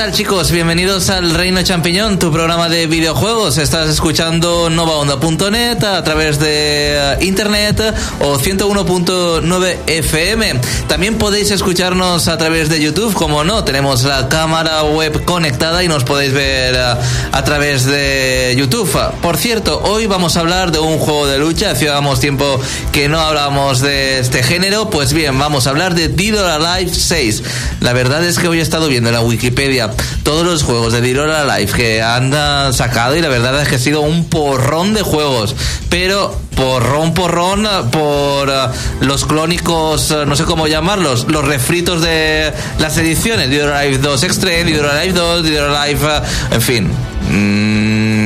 Hola, ¿qué tal chicos? Bienvenidos al Reino Champiñón, tu programa de videojuegos. Estás escuchando novaonda.net a través de eh, internet o 101.9 FM. También podéis escucharnos a través de YouTube, como no, tenemos la cámara web conectada y nos podéis ver eh, a través de YouTube. Por cierto, hoy vamos a hablar de un juego de lucha. Hacíamos tiempo que no hablábamos de este género. Pues bien, vamos a hablar de Dead or Alive 6. La verdad es que hoy he estado viendo en la Wikipedia todos los juegos de Dead or Alive que han sacado y la verdad es que ha sido un porrón de juegos. Pero porrón, porrón por uh, los clónicos, uh, no sé cómo llamarlos, los refritos de las ediciones. Dead or Alive 2 Extreme, Dead or Alive 2, Dead or Alive, uh, en fin. Mm,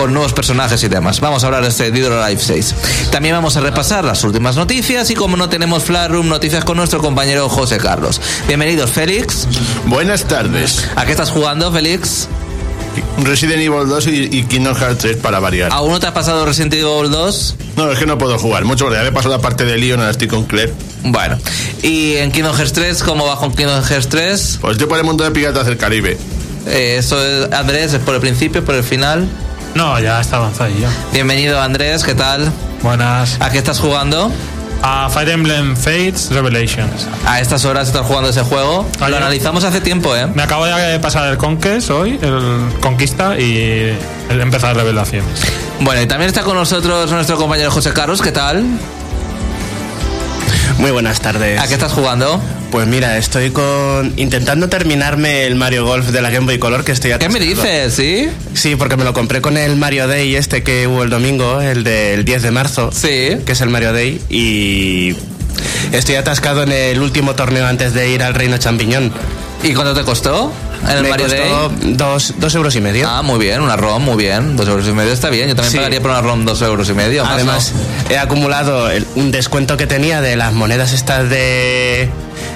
con nuevos personajes y demás. Vamos a hablar de este Dead or Alive 6. También vamos a repasar las últimas noticias y como no tenemos Flash Room, noticias con nuestro compañero José Carlos. Bienvenidos, Félix. Buenas tardes. ¿A qué estás jugando, Félix? Resident Evil 2 y, y Kingdom Hearts 3 para variar. ¿Aún no te ha pasado Resident Evil 2? No, es que no puedo jugar mucho porque ya me he pasado la parte de Leon, ahora estoy con Claire. Bueno, ¿y en Kingdom Hearts 3 cómo va con Kingdom Hearts 3? Pues yo por el mundo de piratas del Caribe. Eh, eso es, Andrés, ¿es por el principio, por el final? No, ya está avanzado ya. Bienvenido, Andrés, ¿qué tal? Buenas. ¿A qué estás jugando? A Fire Emblem Fates Revelations. A estas horas estás jugando ese juego. Ayer. Lo analizamos hace tiempo, ¿eh? Me acabo de pasar el Conquest hoy, el Conquista y el empezar Revelaciones. Bueno, y también está con nosotros nuestro compañero José Carlos, ¿qué tal? Muy buenas tardes. ¿A qué estás jugando? Pues mira, estoy con intentando terminarme el Mario Golf de la Game Boy Color que estoy ¿Qué me atascado. dices, sí? Sí, porque me lo compré con el Mario Day este que hubo el domingo, el del 10 de marzo, Sí. que es el Mario Day y estoy atascado en el último torneo antes de ir al Reino Champiñón. ¿Y cuánto te costó? En el me Mario costó Day. dos, dos euros y medio. Ah, muy bien, una ROM, muy bien. Dos euros y medio está bien. Yo también Sí. pagaría por una ROM dos euros y medio. más, Además, ¿no? he acumulado el- un descuento que tenía de las monedas estas de,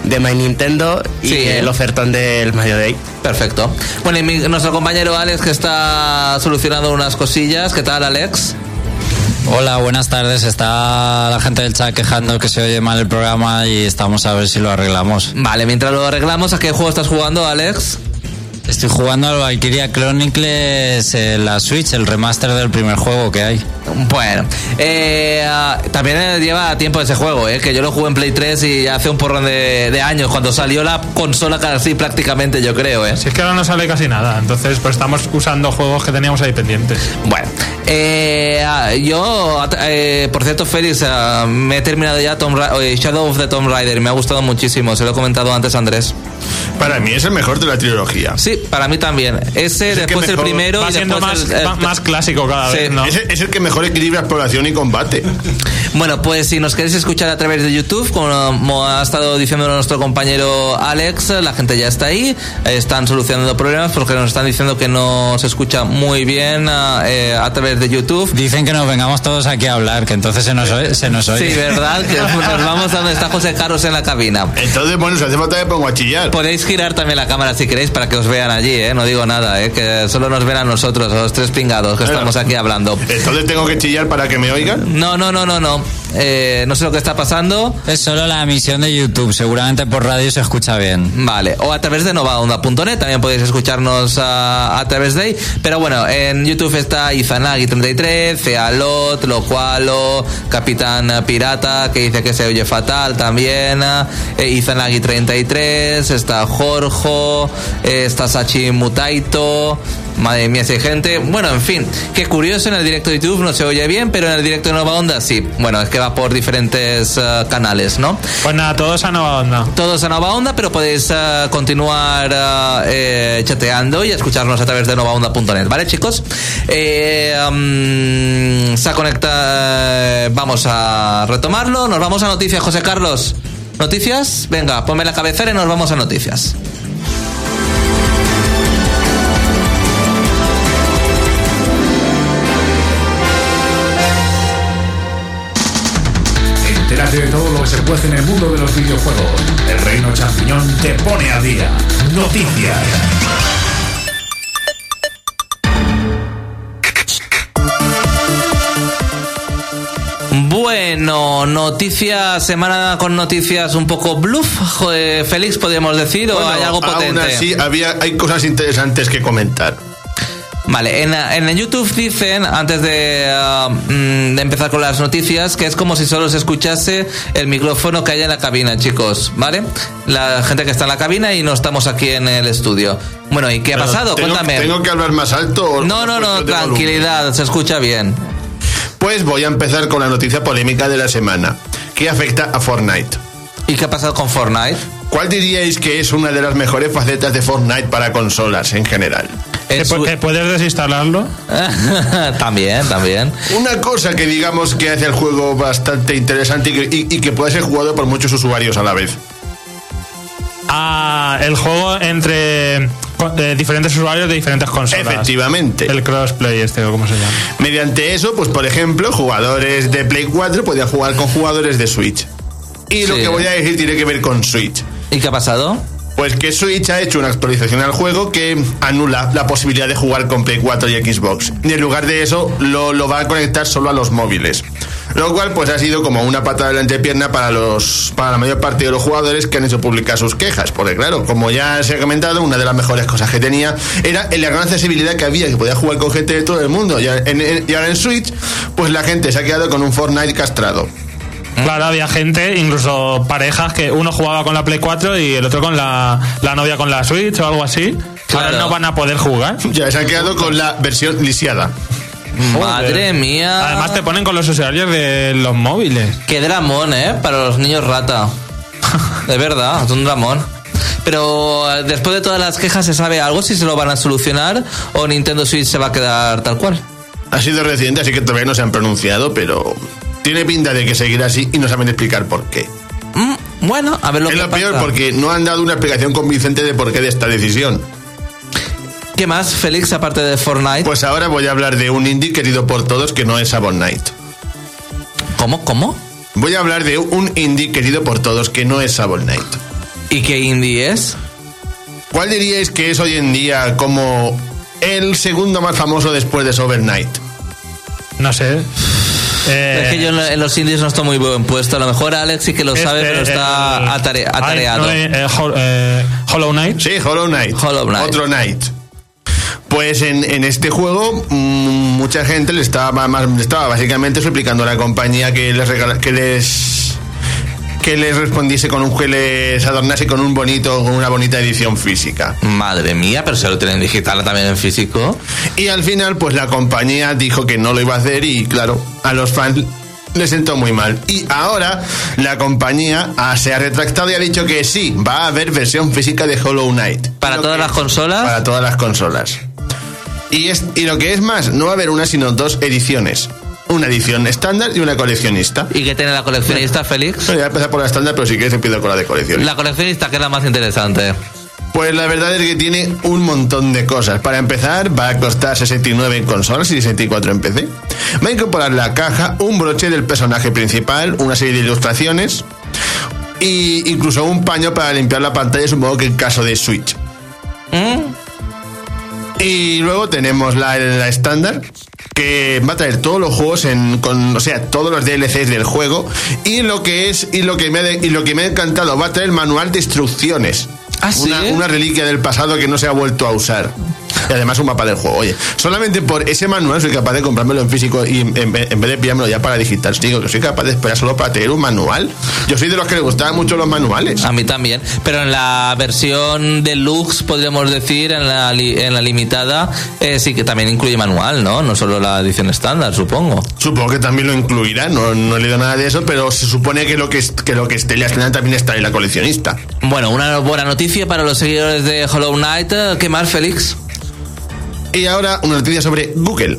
de My Nintendo y Sí. el ofertón del Mario Day. Perfecto. Bueno, y mi- nuestro compañero Alex que está solucionando unas cosillas. ¿Qué tal, Alex? Hola, buenas tardes. Está la gente del chat quejando que se oye mal el programa y estamos a ver si lo arreglamos. Vale, mientras lo arreglamos, ¿a qué juego estás jugando, Alex? Estoy jugando al Valkyria Chronicles en la Switch, el remaster del primer juego que hay. Bueno, eh, ah, también lleva tiempo ese juego, eh, que yo lo jugué en Play 3 y hace un porrón de, de años, cuando salió la consola casi prácticamente, yo creo. Eh. Si es que ahora no sale casi nada, entonces pues estamos usando juegos que teníamos ahí pendientes. Bueno, eh, ah, yo, eh, por cierto, Félix, ah, me he terminado ya eh, Shadow of the Tomb Raider me ha gustado muchísimo, se lo he comentado antes a Andrés. Para mí es el mejor de la trilogía. Sí, para mí también. Ese, el que después el primero Va y después más, el- más clásico cada Sí. vez, ¿no? Es, el- es el que mejor equilibra exploración y combate. Bueno, pues si nos queréis escuchar a través de YouTube, como ha estado diciendo nuestro compañero Alex, la gente ya está ahí, están solucionando problemas porque nos están diciendo que no se escucha muy bien eh, a través de YouTube. Dicen que nos vengamos todos aquí a hablar, que entonces se nos oye. Se nos oye. Sí, ¿verdad? Que nos vamos a donde está José Carlos en la cabina. Entonces, bueno, si hace falta me pongo a chillar. Podéis girar también la cámara si queréis para que os vean allí, ¿eh? No digo nada, ¿eh? Que solo nos ven a nosotros, a los tres pingados que estamos aquí hablando. Entonces tengo que chillar para que me oigan. No, no, no, no, no. Eh, no sé lo que está pasando. Es solo la emisión de YouTube, seguramente por radio se escucha bien. Vale, o a través de novaonda.net también podéis escucharnos a, a través de ahí. Pero bueno, en YouTube está Izanagi33, Cealot, Locualo, Capitán Pirata, que dice que se oye fatal también, eh, Izanagi33, está Jorge, eh, está Sachi Mutaito. Madre mía, si hay gente. Bueno, en fin, qué curioso, en el directo de YouTube no se oye bien, pero en el directo de Nova Onda sí. Bueno, es que va por diferentes eh, canales, ¿no? Pues nada, todos a Nueva Onda. todos a Nova Onda, pero podéis eh, continuar eh, eh, chateando y escucharnos a través de novaonda.net, ¿vale, chicos? Eh, se ha conectado. Vamos a retomarlo. Nos vamos a noticias, José Carlos. ¿Noticias? Venga, ponme la cabecera y nos vamos a noticias. Puede en el mundo de los videojuegos. El Reino Champiñón te pone a día. Noticias. Bueno. Noticias, semana con noticias un poco bluff, joder, Félix, podríamos decir, o hay algo potente. Aún así, había, hay cosas interesantes que comentar. Vale, en, en el YouTube dicen, antes de, ah, mm, de empezar con las noticias, que es como si solo se escuchase el micrófono que hay en la cabina, chicos, ¿vale? La gente que está en la cabina y no estamos aquí en el estudio. Bueno, ¿y qué ha Pero pasado? ¿tengo, Cuéntame. ¿Tengo que hablar más alto? o- No, no, no, tranquilidad, se escucha bien. Pues voy a empezar con la noticia polémica de la semana, que afecta a Fortnite. ¿Y qué ha pasado con Fortnite? ¿Cuál diríais que es una de las mejores facetas de Fortnite para consolas en general? ¿Que, su- que puedes desinstalarlo? también, también. Una cosa que digamos que hace el juego bastante interesante y que, y- y que puede ser jugado por muchos usuarios a la vez. Ah, el juego entre de diferentes usuarios de diferentes consolas. Efectivamente. El crossplay este, o como se llama. Mediante eso, pues por ejemplo, jugadores de Play 4 podían jugar con jugadores de Switch. Y lo que voy a decir tiene que ver con Switch. ¿Y qué ha pasado? Pues que Switch ha hecho una actualización al juego que anula la posibilidad de jugar con Play 4 y Xbox. Y en lugar de eso, lo, lo va a conectar solo a los móviles. Lo cual pues ha sido como una patada de la entrepierna para los para la mayor parte de los jugadores que han hecho públicas sus quejas. Porque claro, como ya se ha comentado, una de las mejores cosas que tenía era la gran accesibilidad que había, que podía jugar con gente de todo el mundo. En- y ahora en Switch, pues la gente se ha quedado con un Fortnite castrado. Claro, había gente, incluso parejas, que uno jugaba con la Play 4 y el otro con la, la novia con la Switch o algo así. Ahora Claro. no van a poder jugar. Ya se han quedado con la versión lisiada. Madre mía. Además te ponen con los usuarios de los móviles. Qué dramón, ¿eh? Para los niños rata. De verdad, es un dramón. Pero eh, después de todas las quejas, ¿se sabe algo si se lo van a solucionar o Nintendo Switch se va a quedar tal cual? Ha sido reciente, así que todavía no se han pronunciado, pero tiene pinta de que seguirá así y no saben explicar por qué. Mm, bueno, a ver lo es que lo peor porque no han dado una explicación convincente de por qué de esta decisión. ¿Qué más, Félix, aparte de Fortnite? Pues ahora voy a hablar de un indie querido por todos que no es Sabon Knight. ¿Cómo? ¿Cómo? Voy a hablar de un indie querido por todos que no es Sabon Knight. ¿Y qué indie es? ¿Cuál diríais que es hoy en día como el segundo más famoso después de Sober Knight? No sé. Eh, es que yo en en los indies no estoy muy buen puesto. A lo mejor Alex sí que lo sabe, este, pero está el- atare- Ay, atareado. no, eh, eh, Hol- eh, Hollow Knight. Sí, Hollow Knight. Hollow Knight. Otro Knight. Pues en, en este juego mm, mucha gente le estaba, más, le estaba básicamente suplicando a la compañía que les regala- que les que les respondiese con un que les adornase con un bonito con una bonita edición física. Madre mía, pero se lo tienen digital también en físico. Y al final pues la compañía dijo que no lo iba a hacer y claro, a los fans les sentó muy mal. Y ahora la compañía ah, se ha retractado y ha dicho que sí, va a haber versión física de Hollow Knight. ¿Para todas las consolas? Para todas las consolas. Y, es, y lo que es más, no va a haber una sino dos ediciones. Una edición estándar y una coleccionista. ¿Y qué tiene la coleccionista, Félix? Bueno, voy a empezar por la estándar, pero si quieres empiezo con la de coleccionista. La coleccionista que es la más interesante. Pues la verdad es que tiene un montón de cosas. Para empezar, va a costar 69 en consolas y 64 en PC. Va a incorporar la caja, un broche del personaje principal, una serie de ilustraciones y incluso un paño para limpiar la pantalla, supongo que en caso de Switch. ¿Mm? Y luego tenemos la estándar, que va a traer todos los juegos en, con, o sea, todos los DLCs del juego. Y lo que es, y lo que me de- y lo que me ha encantado, va a traer manual de instrucciones. ¿Ah, sí? una reliquia del pasado que no se ha vuelto a usar. Y además un mapa del juego. Oye, solamente por ese manual soy capaz de comprármelo en físico y en, en- en vez de pillármelo ya para digital. Digo que soy capaz de esperar solo para tener un manual. Yo soy de los que le gustaban mucho los manuales. A mí también. Pero en la versión deluxe, podríamos decir, en la, li- en la limitada, eh, sí que también incluye manual, ¿no? No solo la edición estándar, supongo. Supongo que también lo incluirá, no, no he leído nada de eso, pero se supone que lo que, que, lo que esté la también está en la coleccionista. Bueno, una buena noticia para los seguidores de Hollow Knight. ¿Qué más, Félix? Y ahora una noticia sobre Google.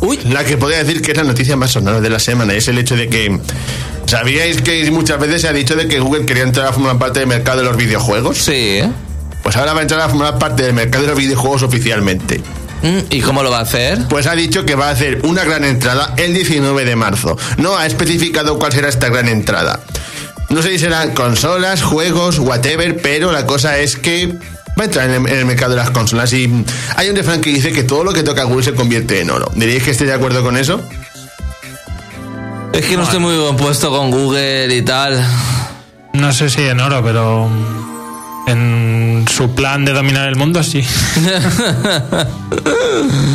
Uy, La que podría decir que es la noticia más sonada de la semana. Es el hecho de que. ¿Sabíais que muchas veces se ha dicho de que Google quería entrar a formar parte del mercado de los videojuegos? sí. ¿eh? Pues ahora va a entrar a formar parte del mercado de los videojuegos oficialmente. Mm, ¿Y cómo lo va a hacer? Pues ha dicho que va a hacer una gran entrada el 19 de marzo. No ha especificado cuál será esta gran entrada. No sé si serán consolas, juegos, whatever, pero la cosa es que va a entrar en el, en el mercado de las consolas y hay un refrán que dice que todo lo que toca Google se convierte en oro. ¿Diríais que esté de acuerdo con eso? Es que no estoy muy bien puesto con Google y tal. No sé si en oro, pero en su plan de dominar el mundo sí.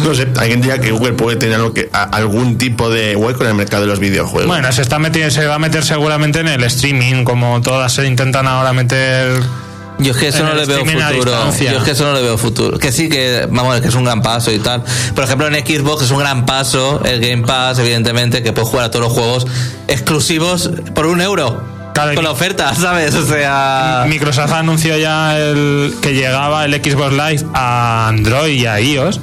No sé, alguien diría que Google puede tener algo que, a- algún tipo de hueco en el mercado de los videojuegos. Bueno, se está metiendo, se va a meter seguramente en el streaming, como todas se intentan ahora meter. Yo es que eso no le veo futuro. Yo es que eso no le veo futuro. Que sí, que vamos, que es un gran paso y tal. Por ejemplo, en Xbox es un gran paso el Game Pass, evidentemente, que puedes jugar a todos los juegos exclusivos por un euro. Claro, con la oferta, ¿sabes? O sea. Microsoft anunció ya el, que llegaba el Xbox Live a Android y a iOS,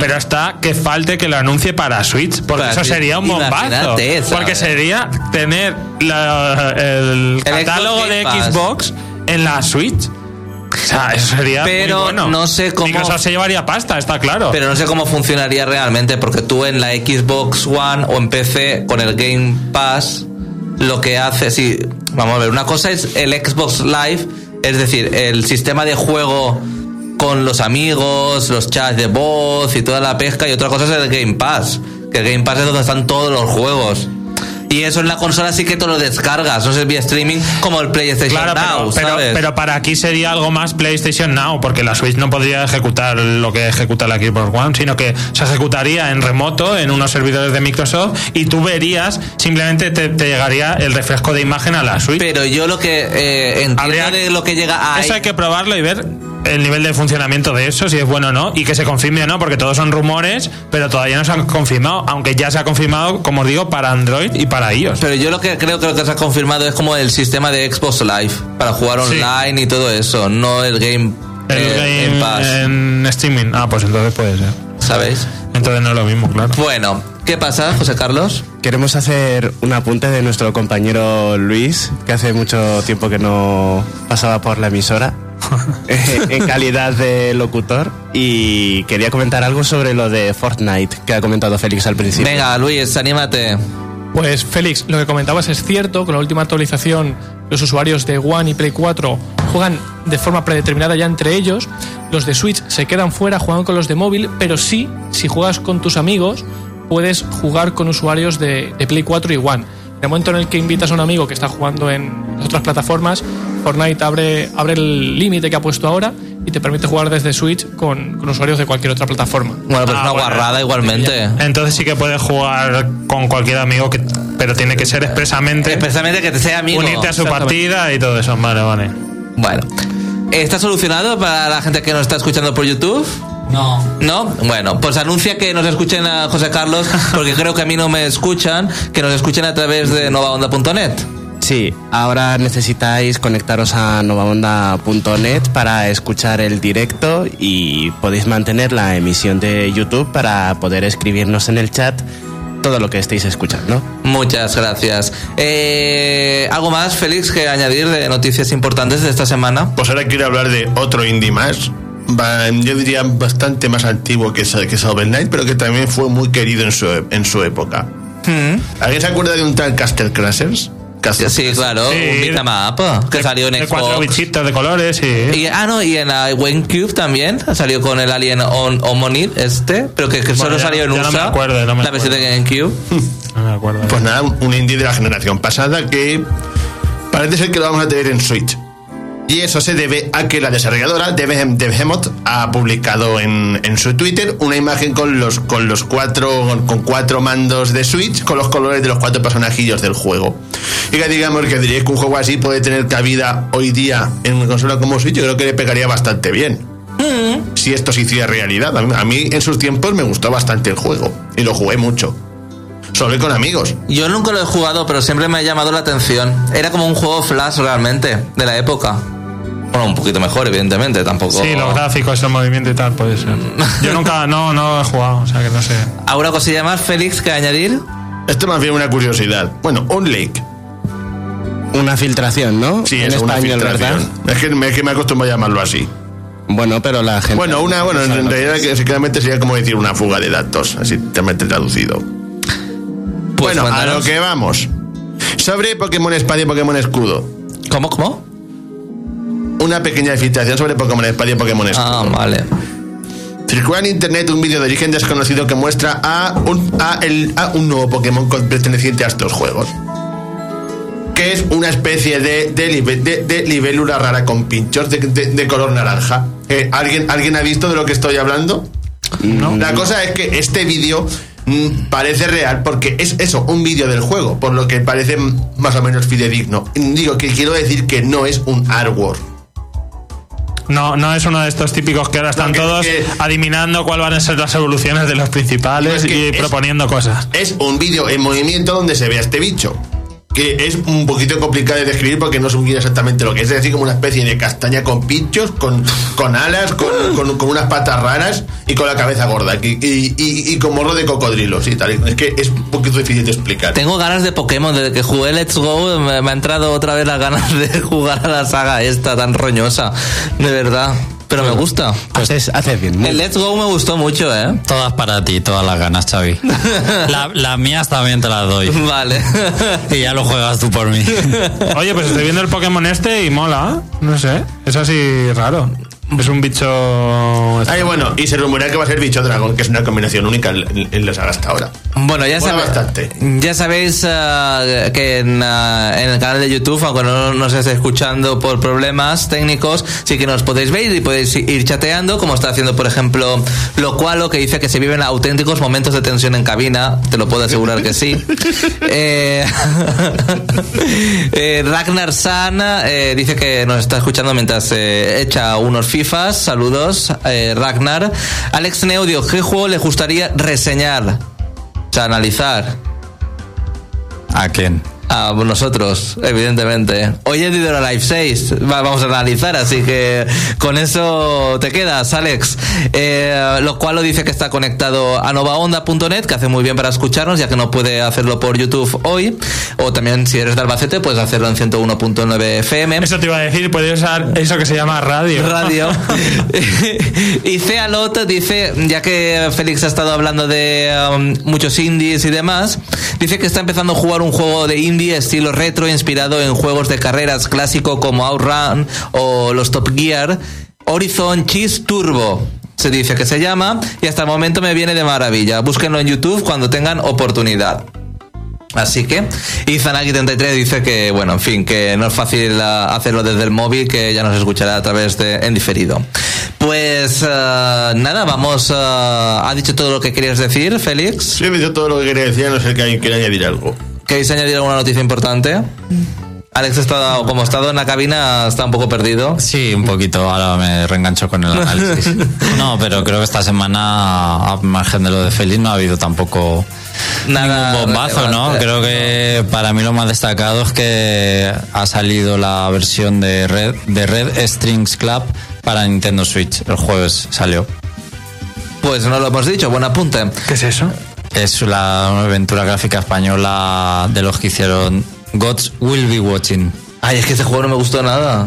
pero está que falte que lo anuncie para Switch, porque Para eso sería un bombazo. Porque sería tener la- el, catálogo de. Xbox en la Switch. O sea, eso sería Pero muy bueno. no sé cómo- Microsoft se llevaría pasta, está claro. Pero no sé cómo funcionaría realmente, porque tú en la Xbox One o en PC con el Game Pass, lo que hace, sí, vamos a ver, una cosa es el Xbox Live, es decir, el sistema de juego con los amigos, los chats de voz y toda la pesca, y otra cosa es el Game Pass, que el Game Pass es donde están todos los juegos. Y eso en la consola sí que te lo descargas, no es vía streaming como el PlayStation Claro, pero, Now, pero, ¿sabes? pero para aquí sería algo más PlayStation Now, porque la Switch no podría ejecutar lo que ejecuta la Xbox One, sino que se ejecutaría en remoto en unos servidores de Microsoft y tú verías, simplemente te, te llegaría el refresco de imagen a la Switch. Pero yo lo que eh, entiendo Habría- de lo que llega a Eso hay que probarlo y ver el nivel de funcionamiento de eso, si es bueno o no, y que se confirme o no, porque todos son rumores, pero todavía no se han confirmado, aunque ya se ha confirmado, como os digo, para Android y para iOS. Pero yo lo que creo que lo que se ha confirmado es como el sistema de Xbox Live para jugar Sí. online y todo eso, no el Game, El eh, game Pass, en streaming. Ah, pues entonces puede ser. ¿sabéis? Entonces no es lo mismo, claro. Bueno, ¿qué pasa, José Carlos? Queremos hacer un apunte de nuestro compañero Luis, que hace mucho tiempo que no pasaba por la emisora, en calidad de locutor, y quería comentar algo sobre lo de Fortnite, que ha comentado Félix al principio. Venga, Luis, anímate. Pues Félix, lo que comentabas es cierto, con la última actualización los usuarios de One y Play 4 juegan de forma predeterminada ya entre ellos, los de Switch se quedan fuera, juegan con los de móvil, pero sí, si juegas con tus amigos, puedes jugar con usuarios de, de Play 4 y One. En el momento en el que invitas a un amigo que está jugando en otras plataformas, Fortnite abre, abre el límite que ha puesto ahora y te permite jugar desde Switch con, con usuarios de cualquier otra plataforma. Bueno, pues Ah, una bueno. guarrada igualmente. Entonces sí que puedes jugar con cualquier amigo, que, pero tiene que ser expresamente Especialmente que te sea amigo. unirte a su partida y todo eso. Vale, vale. Bueno, ¿está solucionado para la gente que nos está escuchando por YouTube? No. ¿No? Bueno, pues anuncia que nos escuchen a José Carlos, porque creo que a mí no me escuchan, que nos escuchen a través de novaonda.net. Sí, ahora necesitáis conectaros a novaonda.net para escuchar el directo y podéis mantener la emisión de YouTube para poder escribirnos en el chat todo lo que estéis escuchando. Muchas gracias. Eh, ¿Algo más, Félix, que añadir de noticias importantes de esta semana? Pues ahora quiero hablar de otro indie más. Yo diría bastante más antiguo que, que Knight, pero que también fue muy querido en su, en su época. ¿Alguien se acuerda de un tal Castle Crashers? Sí, claro, Sí, un beat'em up que De- salió en de cuatro bichitos de colores y... Y, ah, no, y en la Cube también salió con el Alien on, Omonid este, pero que, que solo ya salió en no- ya no USA. me acuerdo, no me la versión de GameCube. No me acuerdo. Pues nada, un indie de la generación pasada que parece ser que lo vamos a tener en Switch. Y eso se debe a que la desarrolladora Dev- Devhemoth ha publicado en, en su Twitter una imagen con los, con los cuatro con cuatro mandos de Switch con los colores de los cuatro personajillos del juego. Y que digamos que diría que un juego así puede tener cabida hoy día en una consola como Switch, yo creo que le pegaría bastante bien. Si esto se hiciera realidad. A mí, a mí en sus tiempos me gustó bastante el juego y lo jugué mucho. Solo con amigos. Yo nunca lo he jugado, pero siempre me ha llamado la atención. Era como un juego flash realmente, de la época. Bueno, un poquito mejor, evidentemente, tampoco. Sí, los gráficos, el movimiento y tal, puede ser. Yo nunca, no, no he jugado, o sea que no sé. ¿Alguna cosilla más, Félix, que añadir? Esto más bien una curiosidad. Bueno, un lake. Una filtración, ¿no? Sí, en es una español, filtración. ¿verdad? Es que, me, es que me acostumbro a llamarlo así. Bueno, pero la gente... Bueno, una, bueno, en realidad que secretamente sería como decir una fuga de datos, así realmente traducido. Pues bueno, a lo que vamos. Sobre Pokémon Espada y Pokémon Escudo. ¿Cómo, cómo? Una pequeña filtración sobre Pokémon Espada y Pokémon Escudo. Ah, vale. Circula en internet un vídeo de origen desconocido que muestra a un, a el- a un nuevo Pokémon perteneciente a estos juegos. Que es una especie de, de, libe- de- de libélula rara con pinchos de, de- de color naranja. Eh, ¿alguien, ¿Alguien ha visto de lo que estoy hablando? La cosa es que este vídeo mm, parece real porque es eso, un vídeo del juego, por lo que parece más o menos fidedigno. Digo que quiero decir que no es un artwork. No, no es uno de estos típicos que ahora están No, que- todos que- adivinando cuáles van a ser las evoluciones de los principales No, es que y es- proponiendo cosas. Es un vídeo en movimiento donde se ve a este bicho. Que es un poquito complicado de describir porque no muy bien exactamente lo que es. Es decir, como una especie de castaña con pinchos, con, con alas, con, con- con unas patas raras y con la cabeza gorda. Y, y, y- y con morro de cocodrilos y tal. Es que es un poquito difícil de explicar. Tengo ganas de Pokémon. Desde que jugué Let's Go me, me ha entrado otra vez las ganas de jugar a la saga esta tan roñosa. De verdad. Pero me gusta. Haces, haces bien. El Let's Go me gustó mucho, ¿eh? Todas para ti, todas las ganas, Xavi. La- las mías también te las doy. Vale. Y ya lo juegas tú por mí. Oye, pues estoy viendo el Pokémon este y mola. No sé, es así raro. Es un bicho. Ay, bueno, y se rumorea que va a ser bicho dragón, que es una combinación única en, en la saga hasta ahora. Bueno, ya, sabe- bastante. ya sabéis eh, que en, eh, en el canal de YouTube, aunque no nos esté escuchando por problemas técnicos, sí que nos podéis ver y podéis ir chateando, como está haciendo, por ejemplo, lo cual que dice que se viven auténticos momentos de tensión en cabina. Te lo puedo asegurar que sí. Eh, eh, Ragnar San eh, dice que nos está escuchando mientras eh, echa unos Saludos, eh, Ragnar. Alex Neudio, ¿qué juego le gustaría reseñar? O analizar. ¿A quién? A nosotros, evidentemente. Hoy es Didora Live 6. Va- Vamos a analizar, así que con eso te quedas, Alex. Eh, lo cual lo dice que está conectado a novaonda.net, que hace muy bien para escucharnos, ya que no puede hacerlo por YouTube hoy. O también, si eres de Albacete, puedes hacerlo en 101.9 FM. Eso te iba a decir, puedes usar eso que se llama radio. Radio. y Cealot dice, ya que Félix ha estado hablando de um, muchos indies y demás, dice que está empezando a jugar un juego de estilo retro inspirado en juegos de carreras clásico como Outrun o los Top Gear, Horizon Cheese Turbo. Se dice que se llama y hasta el momento me viene de maravilla. Búsquenlo en YouTube cuando tengan oportunidad. Así que, y Zanaki33 dice que, bueno, en fin, que no es fácil ah, hacerlo desde el móvil, que ya nos escuchará a través de en diferido. Pues ah, nada, vamos. ah, ¿Ha dicho todo lo que querías decir, Félix? Sí, he dicho todo lo que quería decir, no sé que alguien quiera añadir algo. ¿Queréis añadir alguna noticia importante? Alex está, como ha estado en la cabina, está un poco perdido. Sí, un poquito. Ahora me reengancho con el análisis. No, pero creo que esta semana, a margen de lo de Félix, no ha habido tampoco Nada ningún bombazo, ¿no? Creo que para mí lo más destacado es que ha salido la versión de Red, de Red Strings Club para Nintendo Switch. El jueves salió. Pues no lo hemos dicho, buen apunte. ¿Qué es eso? Es la aventura gráfica española de los que hicieron Gods Will Be Watching, Ay, es que ese juego no me gustó nada.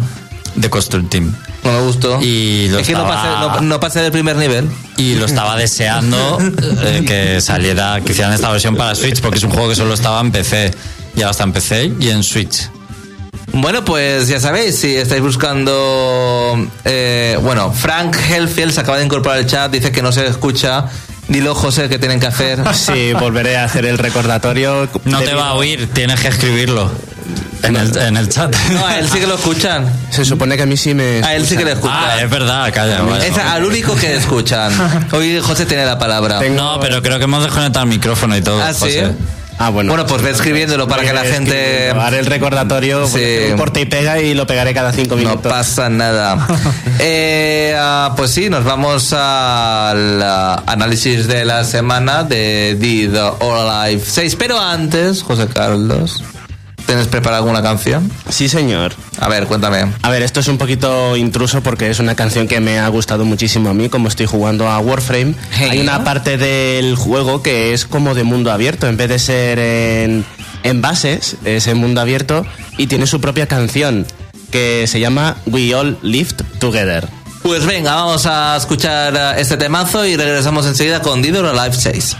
de Costume Team. No me gustó. Y lo es que no pasé, no, no pasé del primer nivel. y lo estaba deseando eh, que saliera, que hicieran esta versión para Switch, porque es un juego que solo estaba en PC. Y ahora está en PC y en Switch. Bueno, pues ya sabéis, si estáis buscando. eh, bueno, Frank Hellfield se acaba de incorporar al chat, dice que no se escucha. Dilo, José, que tienen que hacer. Sí, volveré a hacer el recordatorio. No te va a oír, tienes que escribirlo en el, en el chat. No, a él sí que lo escuchan. Se supone que a mí sí me. A él sí que le Ah, es escuchan. verdad, calla. Es al único que escuchan. Hoy José tiene la palabra. Tengo- No, pero creo que hemos desconectado el micrófono y todo. Ah, sí. José. Ah, bueno. Bueno, pues ve escribiéndolo para que la gente. Haré el recordatorio. Sí. Un corte y pega y lo pegaré cada cinco No minutos. pasa nada. Eh, ah, pues sí, nos vamos al análisis de la semana de Did or Alive 6. Pero antes, José Carlos, ¿tienes preparada alguna canción? Sí, señor. A ver, cuéntame. A ver, esto es un poquito intruso porque es una canción que me ha gustado muchísimo a mí, como estoy jugando a Warframe. Hey. Hay una parte del juego que es como de mundo abierto, en vez de ser en, en bases, es en mundo abierto y tiene su propia canción que se llama We All Lived Together. Pues venga, vamos a escuchar ah, este temazo y regresamos enseguida con Did or Alive 6.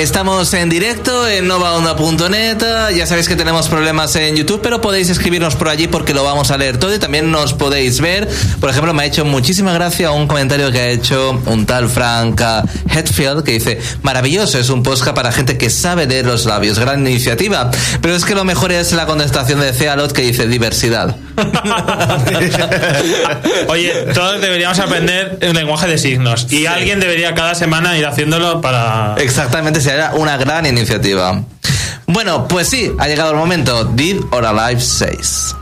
Estamos en directo en novaonda.net. Ya sabéis que tenemos problemas en YouTube, pero podéis escribirnos por allí porque lo vamos a leer todo y también nos podéis ver. Por ejemplo, me ha hecho muchísima gracia un comentario que ha hecho un tal Frank Hetfield que dice: Maravilloso, es un podcast para gente que sabe leer los labios. Gran iniciativa. Pero es que lo mejor es la contestación de Cealot que dice diversidad. Oye, todos deberíamos aprender un lenguaje de signos y alguien debería cada semana ir haciéndolo para... Exactamente, será una gran iniciativa. Bueno, pues sí, ha llegado el momento. Did or Alive 6.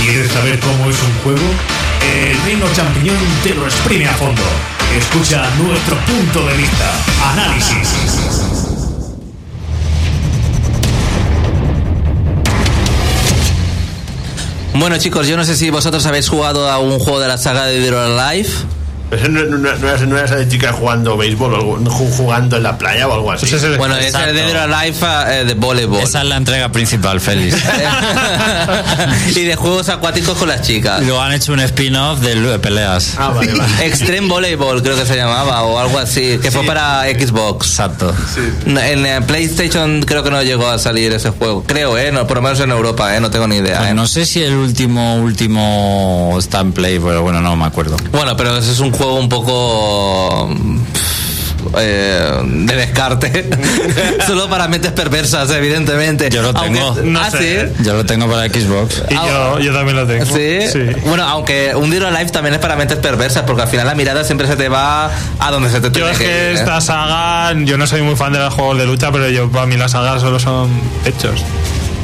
¿Quieres saber cómo es un juego? El Reino Champiñón te lo exprime a fondo. Escucha nuestro punto de vista. Análisis. Bueno chicos, yo no sé si vosotros habéis jugado a un juego de la saga de Dead or. Pero no, no, no, no era- no era esa de chicas jugando béisbol o algo, ju- jugando en la playa o algo así. Pues ese- Bueno, es el de Dead or Alive eh, de voleibol. Esa es la entrega principal, Félix. y de juegos acuáticos con las chicas. Luego han hecho un spin-off de lu- peleas. Ah, vale, vale. Extreme Volleyball creo que se llamaba o algo así, que fue para Xbox. Exacto. En eh, PlayStation creo que no llegó a salir ese juego. Creo, ¿eh? No, por lo menos en Europa, ¿eh? No tengo ni idea. Pues ¿eh? no sé si el último, último está en play, pero bueno, no me acuerdo. Bueno, pero ese es un juego un poco... eh, de descarte. Solo para mentes perversas, evidentemente. Yo lo tengo. Aunque- No ah, sé. sí. Yo lo tengo para Xbox. Y yo, yo también lo tengo. ¿Sí? Bueno, aunque un Dead or Alive también es para mentes perversas, porque al final la mirada siempre se te va a donde se te Yo es que ir, ¿eh? esta saga, yo no soy muy fan de los juegos de lucha, pero yo para mí las sagas solo son hechos.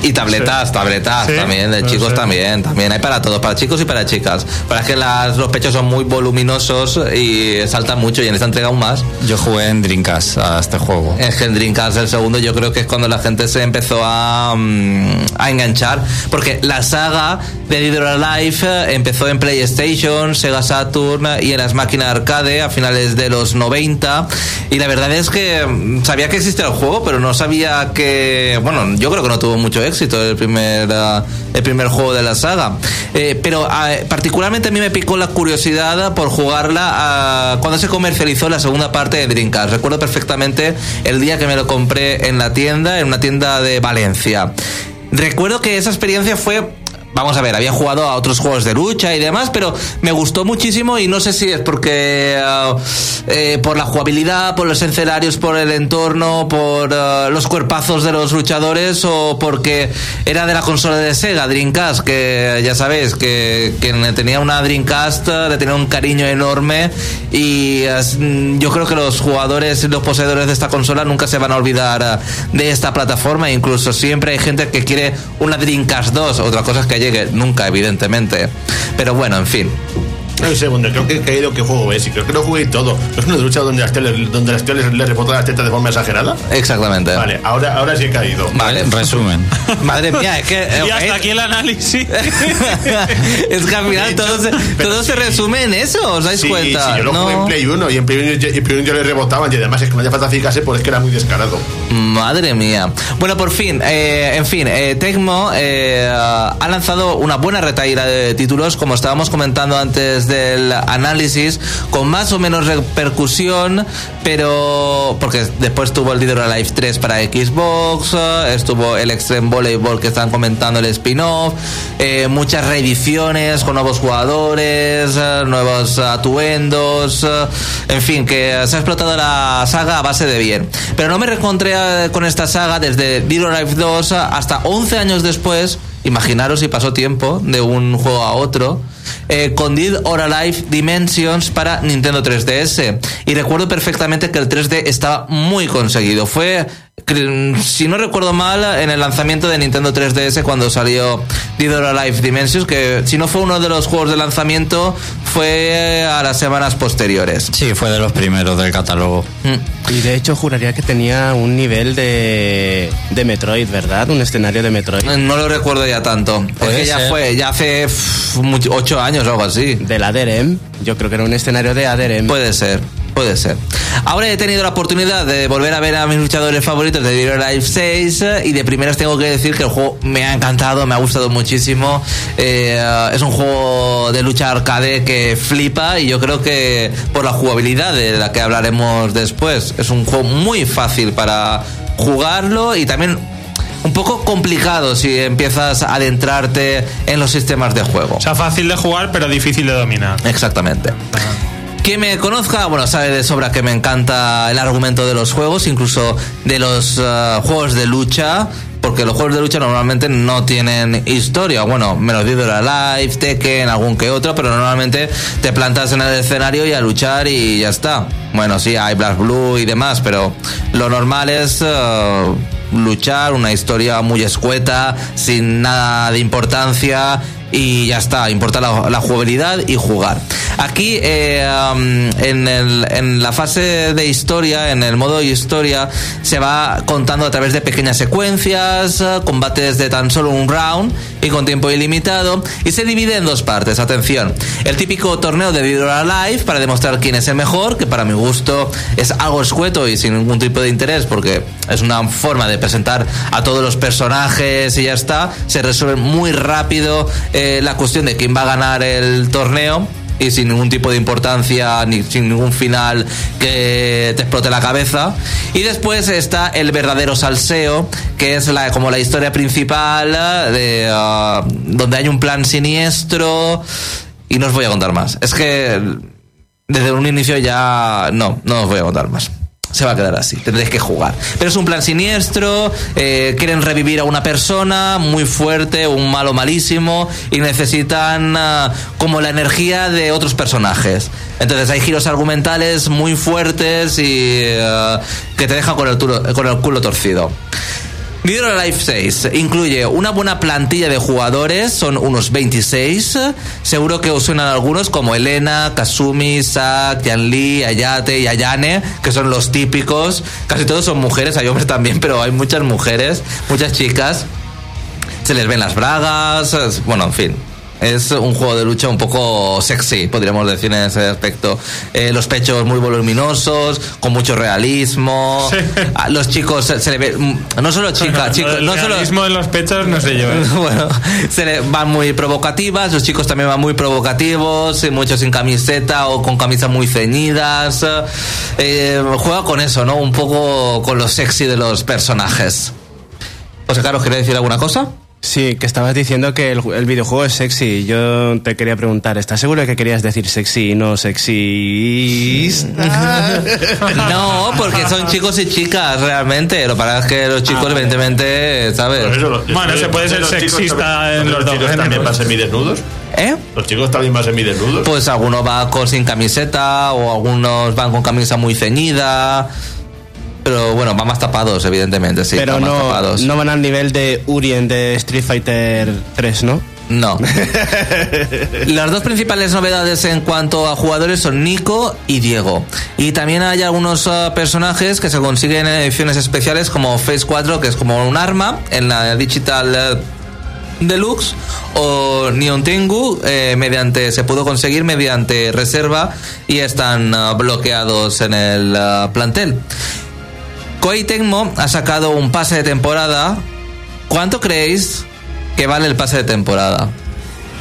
Y tabletas, Sí. tabletas Sí, también, de no chicos sé. también, también hay para todos, para chicos y para chicas. Para que las, los pechos son muy voluminosos y saltan mucho y en esta entrega aún más. Yo jugué en Dreamcast a este juego. Es que el Dreamcast, el segundo, yo creo que es cuando la gente se empezó a, mm, a enganchar. Porque la saga de Dead or Alive eh, empezó en PlayStation, Sega Saturn y en las máquinas arcade a finales de los 90. Y la verdad es que mm, sabía que existía el juego, pero no sabía que. Bueno, yo creo que no tuvo mucho éxito el primer, ah, el primer juego de la saga. Eh, pero ah, particularmente a mí me picó la curiosidad por jugarla ah, cuando se comercializó la segunda parte de Dreamcast. Recuerdo perfectamente el día que me lo compré en la tienda, en una tienda de Valencia. Recuerdo que esa experiencia fue Vamos a ver, había jugado a otros juegos de lucha y demás, pero me gustó muchísimo y no sé si es porque eh, por la jugabilidad, por los escenarios, por el entorno, por ah, los cuerpazos de los luchadores o porque era de la consola de Sega, Dreamcast, que ya sabéis que quien tenía una Dreamcast le tenía un cariño enorme y mm, yo creo que los jugadores y los poseedores de esta consola nunca se van a olvidar de esta plataforma, incluso siempre hay gente que quiere una Dreamcast 2, otra cosa es que nunca, evidentemente. Pero bueno, en fin. Un segundo, creo que he caído qué juego es y creo que lo jugué y todo. ¿No es una lucha donde las le- donde las tías les, les rebotan las tetas de forma exagerada? Exactamente. Vale, ahora, ahora sí he caído. Vale. Resumen. Madre mía, es que. eh, Y hasta aquí el análisis. es que al final todo, se, todo se sí. resume en eso, ¿os dais Sí, cuenta? sí, yo lo No. jugué en Play 1 y en Play 1, yo- en Play 1 yo le rebotaban y además es que no hacía falta fijarse porque es que era muy descarado. Madre mía. Bueno, por fin, eh, en fin, eh, Tecmo eh, ha lanzado una buena retaíla de títulos, como estábamos comentando antes del análisis, con más o menos repercusión, pero porque después tuvo el Dead or Alive 3 para Xbox, eh, estuvo el Extreme Volleyball que están comentando el spin-off, eh, muchas reediciones con nuevos jugadores, eh, nuevos atuendos, eh, en fin, que se ha explotado la saga a base de bien. Pero no me reencontré con esta saga desde Dead or Alive 2 hasta 11 años después. Imaginaros si pasó tiempo de un juego a otro. Eh, or Alive Dimensions para Nintendo 3DS. Y recuerdo perfectamente que el 3D estaba muy conseguido. Fue, si no recuerdo mal, en el lanzamiento de Nintendo 3DS cuando salió Dead or Alive Dimensions, que si no fue uno de los juegos de lanzamiento, fue a las semanas posteriores. Sí, fue de los primeros del catálogo. Mm. Y de hecho juraría que tenía un nivel de, de Metroid, ¿verdad? Un escenario de Metroid. No lo recuerdo ya tanto. Es que ya ser. fue, ya hace pff, ocho años o algo así. Del Aderem. Yo creo que era un escenario de Aderem. Puede ser, Puede ser. Ahora he tenido la oportunidad de volver a ver a mis luchadores favoritos de Dead Alive 6 eh, y de primeras tengo que decir que el juego me ha encantado, me ha gustado muchísimo. Eh, es un juego de lucha arcade que flipa y yo creo que por la jugabilidad de la que hablaremos después, es un juego muy fácil para jugarlo y también un poco complicado si empiezas a adentrarte en los sistemas de juego. O sea, fácil de jugar, pero difícil de dominar. Exactamente. Quien me conozca, bueno, sabe de sobra que me encanta el argumento de los juegos, incluso de los eh, juegos de lucha, porque los juegos de lucha normalmente no tienen historia. Bueno, menos Dead or Alive, Tekken, algún que otro, pero normalmente te plantas en el escenario y a luchar y ya está. Bueno, sí, hay Black Blue y demás, pero lo normal es eh, luchar, una historia muy escueta, sin nada de importancia y ya está, importa la, jugabilidad y jugar. Aquí eh, um, en, el- en la fase de historia, en el modo historia, se va contando a través de pequeñas secuencias, eh, combates de tan solo un round y con tiempo ilimitado y se divide en dos partes. Atención, el típico torneo de Dead Alive para demostrar quién es el mejor, que para mi gusto es algo escueto y sin ningún tipo de interés porque es una forma de presentar a todos los personajes y ya está. Se resuelve muy rápido la cuestión de quién va a ganar el torneo y sin ningún tipo de importancia ni sin ningún final que te explote la cabeza. Y después está el verdadero salseo que es la como la historia principal eh, de ah, donde hay un plan siniestro y no os voy a contar más. Es que desde un inicio ya no no os voy a contar más se va a quedar así, tendréis que jugar. Pero es un plan siniestro, eh, quieren revivir a una persona muy fuerte, un malo malísimo, y necesitan ah, como la energía de otros personajes. Entonces hay giros argumentales muy fuertes y ah, que te dejan con el, con el culo torcido. Or Alive 6 incluye una buena plantilla de jugadores, son unos 26. Seguro que os suenan algunos como Elena, Kasumi, Sak, Yanli, Ayate y Ayane, que son los típicos. Casi todos son mujeres, hay hombres también, pero hay muchas mujeres, muchas chicas. Se les ven las bragas, bueno, en fin. Es un juego de lucha un poco sexy, podríamos decir en ese aspecto. Eh, los pechos muy voluminosos, con mucho realismo. Sí. A Los chicos se, se le ve. mm, No solo chicas, chicos. el No solo, realismo de los pechos, no sé yo. ¿eh? bueno, se le van muy provocativas, los chicos también van muy provocativos, muchos sin camiseta o con camisas muy ceñidas. Eh, juega con eso, ¿no? Un poco con lo sexy de los personajes. José Carlos, ¿quería decir alguna cosa? Sí, que estabas diciendo que el, el videojuego es sexy. Yo te quería preguntar, ¿estás seguro de que querías decir sexy y no sexista? No, porque son chicos y chicas realmente. Lo que pasa es que los chicos, evidentemente, ¿sabes? Eso, los- Bueno, se puede ser los chicos sexista en los dos chicos también van semidesnudos. ¿Eh? Los chicos también van semidesnudos. Pues algunos van con sin camiseta o algunos van con camisa muy ceñida. Pero bueno, van más tapados, evidentemente, sí. Pero van más no, tapados. no van al nivel de Urien de Street Fighter 3, ¿no? No. Las dos principales novedades en cuanto a jugadores son Nico y Diego. Y también hay algunos eh, personajes que se consiguen en ediciones especiales como Phase 4, que es como un arma en la Digital eh, Deluxe, o Neon Tengu, eh, mediante, se pudo conseguir mediante reserva y están eh, bloqueados en el eh, plantel. Koei Tecmo ha sacado un pase de temporada. ¿Cuánto creéis que vale el pase de temporada?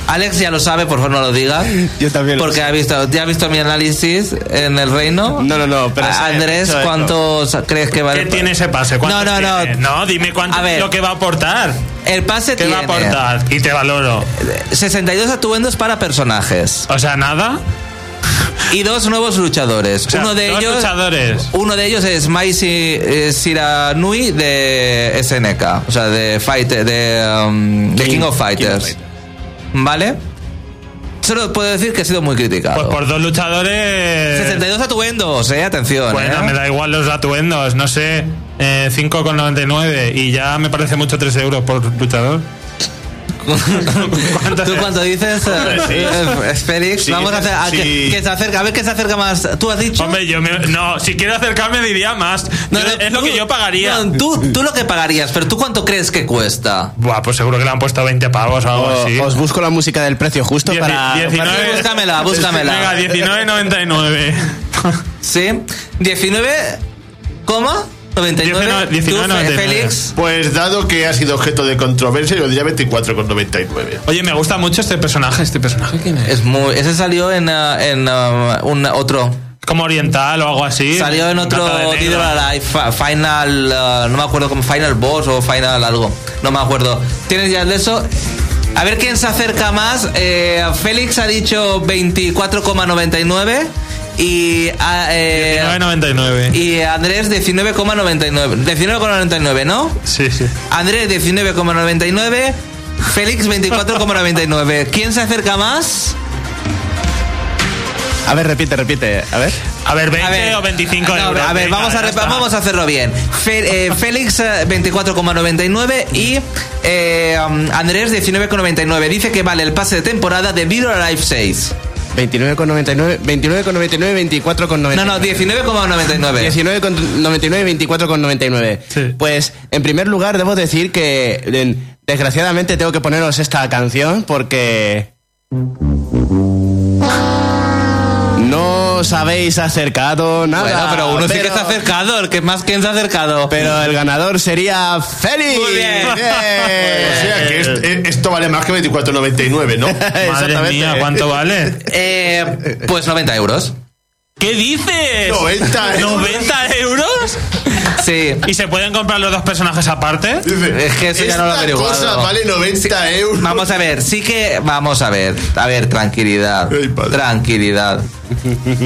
Alex ya lo sabe, por favor no lo diga. Yo también lo Porque sé. ha visto, ya ha visto mi análisis en el reino. No, no, no, pero Andrés, ¿cuántos crees que vale? ¿Qué tiene ese pase? ¿Cuánto No, no, no. tiene? No, dime cuánto A ver. es lo que va a aportar. El pase ¿Qué tiene va a aportar? Y te valoro. 62 atuendos para personajes O sea, nada. Y dos nuevos luchadores. O sea, uno de ellos luchadores. Uno de ellos es Mai Si- Siranui de SNK, o sea, de Fight, de, um, de King, King- of King Fighters. of ¿Vale? Solo puedo decir que ha sido muy criticado. Pues por dos luchadores. 62 atuendos, eh, atención. Bueno, eh. me da igual los atuendos, no sé. Eh, 5,99 y ya me parece mucho 3 euros por luchador. ¿Cuánto ¿Tú cuánto dices? eh, eh, Félix, Sí, vamos a hacer. a sí. que, que se acerca, a ver qué se acerca más. ¿Tú has dicho? Hombre, yo me- no, si quiero acercarme diría más. No, Yo- no, es lo que yo pagaría. no, tú, tú lo que pagarías, pero ¿tú cuánto crees que cuesta? Buah, pues seguro que le han puesto 20 pavos o algo así. Os busco la música del precio justo Dieci- para... 19 Búscamela, búscamela. Venga, 19,99. Sí. 19,99. 19,99. Tú, Félix. Pues dado que ha sido objeto de controversia, yo diría 24,99. Oye, me gusta mucho este personaje. ¿Este personaje quién es? Es muy, ese salió en, uh, en uh, un otro. Como oriental o algo así. Salió en otro fa- Final, uh, no me acuerdo como Final Boss o Final algo, no me acuerdo. ¿Tienes ya de eso? A ver quién se acerca más. Eh, Félix ha dicho 24,99 y, ah, eh, 19,99. y Andrés 19,99. 19,99, ¿no? Sí, sí. Andrés 19,99. Félix 24,99. ¿Quién se acerca más? A ver, repite, repite. A ver. A ver, 20 A ver, o 25 no, euros. A ver, Venga, vamos a, vamos a hacerlo bien. Fe- eh, Félix eh, 24,99 y eh, um, Andrés 19,99. Dice que vale el pase de temporada de or Alive 6. 29,99, 29,99, 24,99. No, no, 19,99. 19,99, 24,99. Sí. Pues, en primer lugar, debo decir que desgraciadamente tengo que poneros esta canción porque. No os habéis acercado nada. Bueno, pero uno sí que ha acercado. El que más, ¿quién se ha acercado? Pero el ganador sería Félix. Muy bien. O sea que eh, esto vale más que 24,99, ¿no? Madre mía, ¿cuánto vale? Eh, pues 90 euros. ¿Qué dices? 90 euros. ¿90 euros? Sí. ¿Y se pueden comprar los dos personajes aparte? Dice, Es que eso ya no lo averiguado. cosa vale 90 euros. Vamos a ver, sí que. Vamos a ver. A ver, tranquilidad. Ay, padre. Tranquilidad.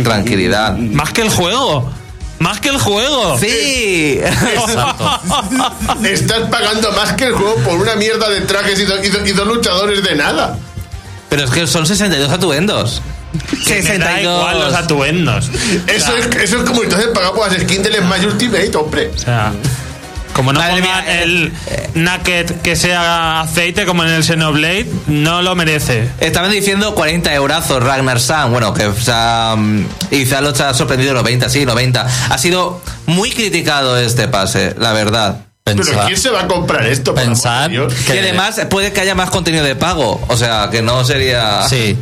Tranquilidad. Más que el juego. Más que el juego. Sí. Estás pagando más que el juego por una mierda de trajes y, do- y do- y dos luchadores de nada. Pero es que son 62 atuendos. Que me da igual los 62. atuendos. Eso, es, eso es como entonces pagar por las skins del Smash Ultimate, hombre. O sea, como no Madre pongan mía, el Naked que sea aceite como en el Xenoblade, no lo merece. Estaban diciendo 40 eurazos Ragnar San. Bueno, que o sea, mm, quizá lo ha sorprendido 90, sí, 90. Ha sido muy criticado este pase, la verdad. Pero Pensad, ¿quién se va a comprar esto? Dios? que- Y además puede que haya más contenido de pago. O sea, que no sería. Sí,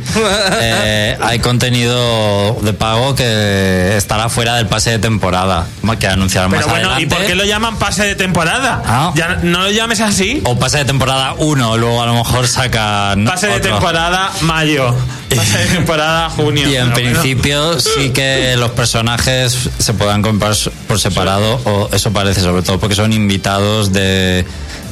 Eh, hay contenido de pago que estará fuera del pase de temporada, que anunciarán más Pero bueno, ¿y adelante. por qué lo llaman pase de temporada? Ah. Ya no lo llames así. O pase de temporada 1, luego a lo mejor sacan Pase de temporada mayo. Pase de temporada junio. Y en bueno. principio sí que los personajes se puedan comprar por separado, o eso parece, sobre todo porque son invitados de,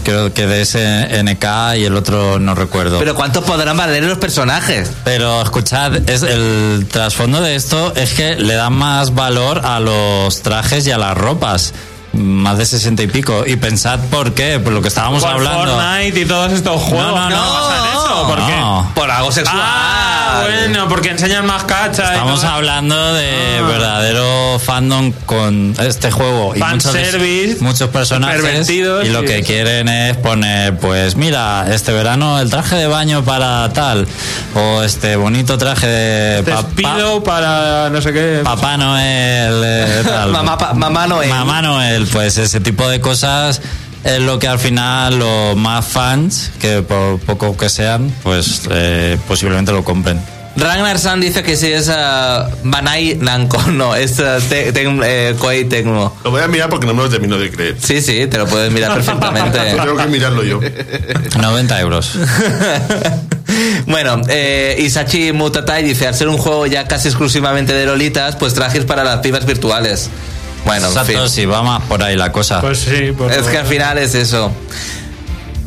creo que de SNK y el otro no recuerdo. Pero ¿cuánto podrán valer los personajes? Pero escuchad, es el trasfondo de esto es que le dan más valor a los trajes y a las ropas. Más de 60 y pico. Y pensad por qué, por lo que estábamos Por hablando. Fortnite y todos estos juegos. no, ¿Qué no. pasa en eso? ¿Por qué? No. Por algo sexual. Ah, bueno, porque enseñan más cachas. y Estamos hablando de Ah. verdadero fandom con este juego y muchos, Fanservice, muchos personajes y lo y que eso. quieren es poner pues mira este verano el traje de baño para tal o este bonito traje de Te pa- despido para no sé qué. pa- Papá Noel eh, tal. Mamá, pa- mamá Noel. Mamá Noel pues ese tipo de cosas es lo que al final los más fans que por poco que sean pues eh, posiblemente lo compren Ragnar San dice que si es uh, Banai Namco, no, es uh, te- Tec- eh, Koei Tecmo. Lo voy a mirar porque no me lo termino de creer. Sí, sí, te lo puedes mirar perfectamente. Tengo que mirarlo yo. 90 euros bueno, eh, Isachi Mutatai dice, al ser un juego ya casi exclusivamente de lolitas, pues trajes para las pibas virtuales. Bueno, en fin. Exacto, sí, va más por ahí la cosa. Pues sí, pues Es que al final es eso.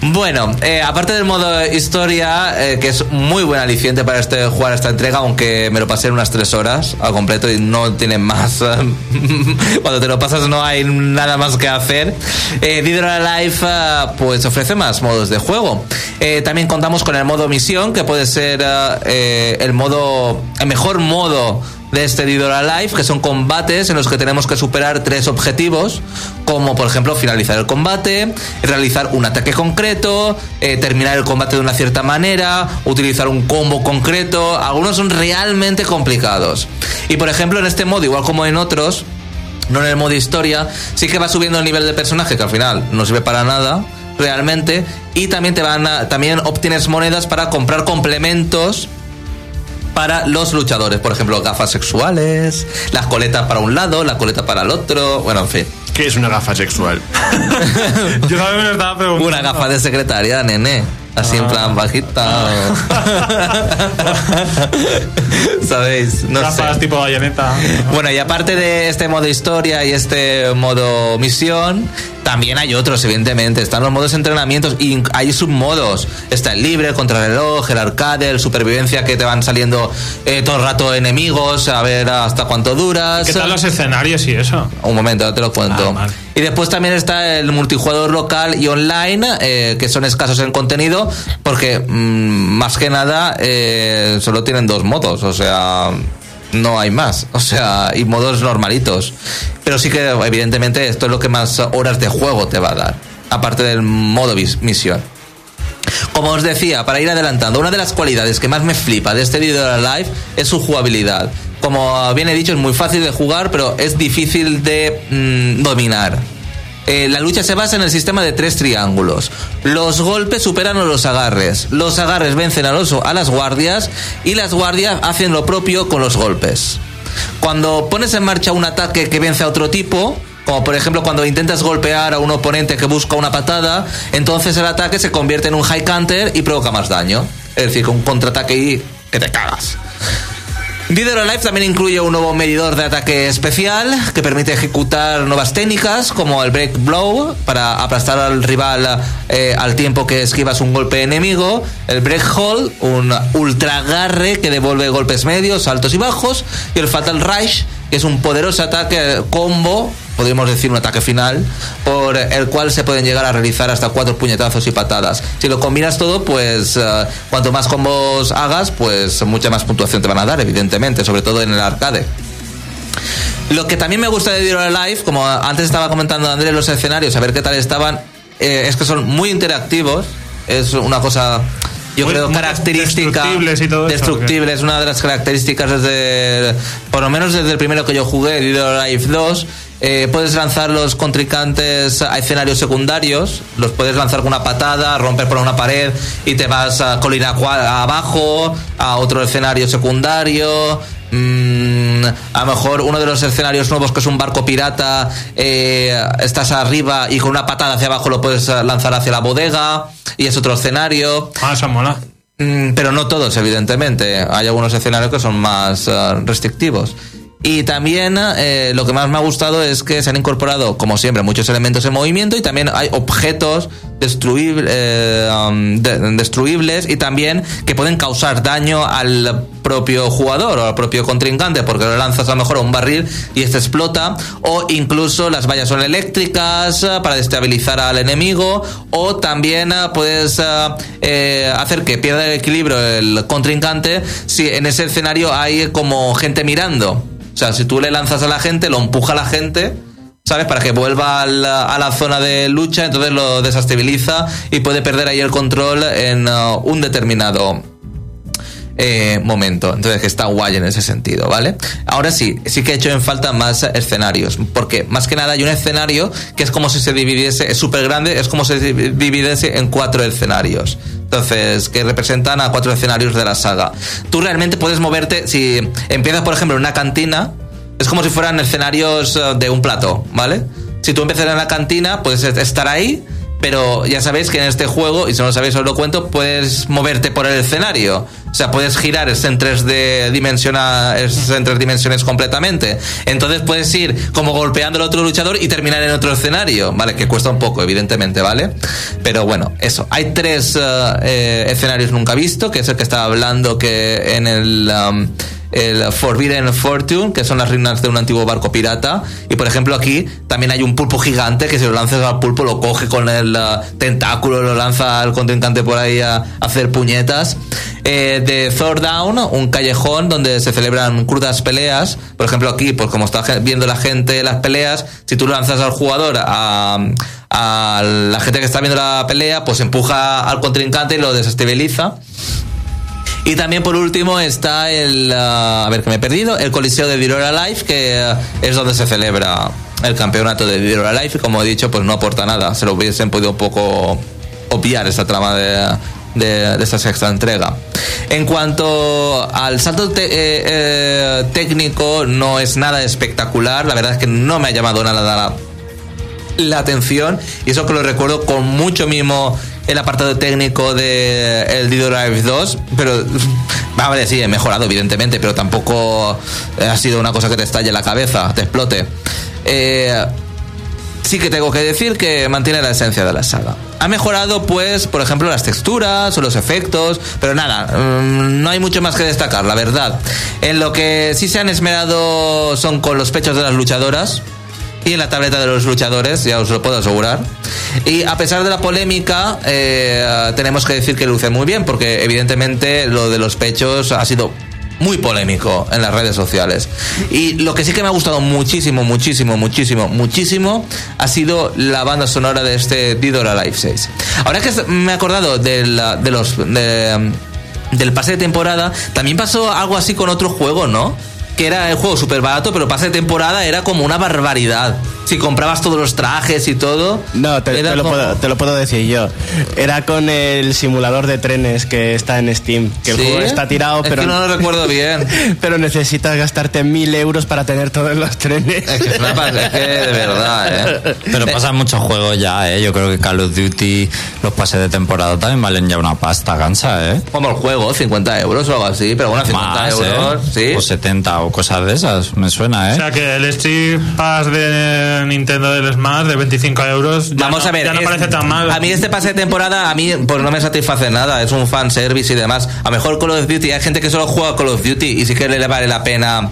Bueno, eh, aparte del modo historia, eh, que es muy buen aliciente para este jugar esta entrega, aunque me lo pasé en unas tres horas al completo y no tiene más. Cuando te lo pasas no hay nada más que hacer. Eh, Dead or Alive eh, pues ofrece más modos de juego. Eh, también contamos con el modo misión, que puede ser el modo, el mejor modo de este Dead or Alive, que son combates en los que tenemos que superar tres objetivos, como por ejemplo finalizar el combate, realizar un ataque concreto, eh, terminar el combate de una cierta manera, utilizar un combo concreto. Algunos son realmente complicados. Y por ejemplo, en este modo, igual como en otros, no en el modo historia, sí que va subiendo el nivel de personaje, que al final no sirve para nada realmente, y también te van a- también obtienes monedas para comprar complementos para los luchadores. Por ejemplo, gafas sexuales, las coletas para un lado, la coleta para el otro, bueno, en fin. ¿Qué es una gafa sexual? Yo también me estaba preguntando. Una gafa de secretaria, nene. Así en plan bajita. ¿Sabéis? No Gafas sé. tipo bayoneta. Bueno, y aparte de este modo historia y este modo misión, también hay otros, evidentemente. Están los modos entrenamientos y hay submodos. Está el libre, el contrarreloj, el arcade, el supervivencia que te van saliendo eh, todo el rato enemigos, a ver hasta cuánto duras. ¿Qué tal los escenarios y eso? Un momento, ahora te lo cuento. Ah, vale. Y después también está el multijugador local y online, eh, que son escasos en contenido, porque mm, más que nada eh, solo tienen dos modos, o sea, no hay más, o sea, y modos normalitos. Pero sí que, evidentemente, esto es lo que más horas de juego te va a dar, aparte del modo misión. Como os decía, para ir adelantando, una de las cualidades que más me flipa de este video de live es su jugabilidad. Como bien he dicho, es muy fácil de jugar, pero es difícil de mm, dominar. Eh, la lucha se basa en el sistema de tres triángulos. Los golpes superan a los agarres. Los agarres vencen a, los, las guardias y las guardias hacen lo propio con los golpes. Cuando pones en marcha un ataque que vence a otro tipo, como por ejemplo cuando intentas golpear a un oponente que busca una patada, entonces el ataque se convierte en un high counter y provoca más daño. Es decir, un contraataque y que te cagas. Dead or Alive también incluye un nuevo medidor de ataque especial que permite ejecutar nuevas técnicas como el Break Blow para aplastar al rival eh, al tiempo que esquivas un golpe enemigo, el Break Hold, un ultra agarre que devuelve golpes medios, altos y bajos, y el Fatal Rush, es un poderoso ataque combo, podríamos decir un ataque final, por el cual se pueden llegar a realizar hasta cuatro puñetazos y patadas. Si lo combinas todo, pues eh, cuanto más combos hagas, pues mucha más puntuación te van a dar, evidentemente, sobre todo en el arcade. Lo que también me gusta de Dead or Alive, como antes estaba comentando Andrés, los escenarios, a ver qué tal estaban, eh, es que son muy interactivos. Es una cosa, yo Muy- creo, muy característica. destructibles y todo eso, Destructible, es una de las características desde, por lo menos desde el primero que yo jugué, or Alive 2. Eh, puedes lanzar los contrincantes a escenarios secundarios, los puedes lanzar con una patada, romper por una pared y te vas a colina abajo, a otro escenario secundario. Mm, a lo mejor uno de los escenarios nuevos que es un barco pirata, eh, estás arriba y con una patada hacia abajo lo puedes eh, lanzar hacia la bodega y es otro escenario. Ah, eso mola. Mm, pero no todos, evidentemente. Hay algunos escenarios que son más eh, restrictivos. Y también eh, lo que más me ha gustado es que se han incorporado, como siempre, muchos elementos en movimiento y también hay objetos eh, um, de- destruibles y también que pueden causar daño al propio jugador o al propio contrincante porque lo lanzas a lo mejor a un barril y este explota o incluso las vallas son eléctricas eh, para destabilizar al enemigo o también puedes hacer que pierda el equilibrio el contrincante si en ese escenario hay como gente mirando o sea, si tú le lanzas a la gente, lo empuja a la gente, ¿sabes? Para que vuelva a la, a la zona de lucha, entonces lo desestabiliza y puede perder ahí el control en uh, un determinado eh, momento. Entonces, que está guay en ese sentido, ¿vale? Ahora sí, sí que he hecho en falta más escenarios. Porque más que nada hay un escenario que es como si se dividiese, es súper grande, es como si se dividiese en cuatro escenarios. Entonces, que representan a cuatro escenarios de la saga. Tú realmente puedes moverte, si empiezas, por ejemplo, en una cantina, es como si fueran escenarios eh, de un plato, ¿vale? Si tú empiezas en la cantina, puedes estar ahí, pero ya sabéis que en este juego, y si no lo sabéis os lo cuento, puedes moverte por el escenario. O sea, puedes girar es en 3D dimensiona, es en tres dimensiones completamente. Entonces puedes ir como golpeando al otro luchador y terminar en otro escenario, ¿vale? Que cuesta un poco, evidentemente, ¿vale? Pero bueno, eso. Hay tres eh, eh, escenarios nunca visto, que es el que estaba hablando que en el... um, el Forbidden Fortune, que son las ruinas de un antiguo barco pirata. Y por ejemplo, aquí también hay un pulpo gigante que si lo lanzas al pulpo lo coge con el uh, tentáculo, lo lanza al contrincante por ahí a hacer puñetas. Eh, de Thor Down, un callejón donde se celebran crudas peleas. Por ejemplo, aquí, pues como está viendo la gente las peleas, si tú lanzas al jugador a la gente que está viendo la pelea, pues empuja al contrincante y lo desestabiliza. Y también por último está el, ah, a ver que me he perdido, el Coliseo de Dead or Alive, que ah, es donde se celebra el campeonato de Dead or Alive y como he dicho, pues no aporta nada. Se lo hubiesen podido un poco obviar esta trama de, de, esta sexta entrega. En cuanto al salto eh, eh, técnico, no es nada espectacular. La verdad es que no me ha llamado nada la, la atención. Y eso que lo recuerdo con mucho mimo el apartado técnico de el D-Drive 2. Pero, vale, sí, he mejorado, evidentemente, pero tampoco ha sido una cosa que te estalle la cabeza, te explote. Eh, sí que tengo que decir que mantiene la esencia de la saga. Ha mejorado, pues, por ejemplo, las texturas o los efectos, pero nada, mm, no hay mucho más que destacar, la verdad. En lo que sí se han esmerado son con los pechos de las luchadoras y en la tableta de los luchadores, ya os lo puedo asegurar. Y a pesar de la polémica, eh, tenemos que decir que luce muy bien, porque evidentemente lo de los pechos ha sido muy polémico en las redes sociales. Y lo que sí que me ha gustado muchísimo, muchísimo, muchísimo, muchísimo ha sido la banda sonora de este Didora Live 6. Ahora que me he acordado de, la- de, del pase de temporada, también pasó algo así con otro juego, ¿no? Que era el juego súper barato, pero pase de temporada era como una barbaridad. Si comprabas todos los trajes y todo. No, te, lo como- puedo, te lo puedo decir yo. Era con el simulador de trenes que está en Steam. Que el juego está tirado, Es pero, que no lo recuerdo bien. pero necesitas gastarte mil euros para tener todos los trenes. Es que es una pas- es que de verdad, ¿eh? Pero Eh, pasan muchos juegos ya, ¿eh? Yo creo que Call of Duty, los pases de temporada también valen ya una pasta gansa, ¿eh? Como el juego, 50 euros o algo así, pero bueno, 50 Más, euros, ¿eh? sí. O 70 o cosas de esas, me suena, ¿eh? O sea que el Street Pass de Nintendo del Smash de 25 euros ya Vamos no, a ver, ya no es- parece tan mal. a mí este pase de temporada a mí pues no me satisface nada, es un fanservice y demás. A lo mejor Call of Duty, hay gente que solo juega Call of Duty y sí que le vale la pena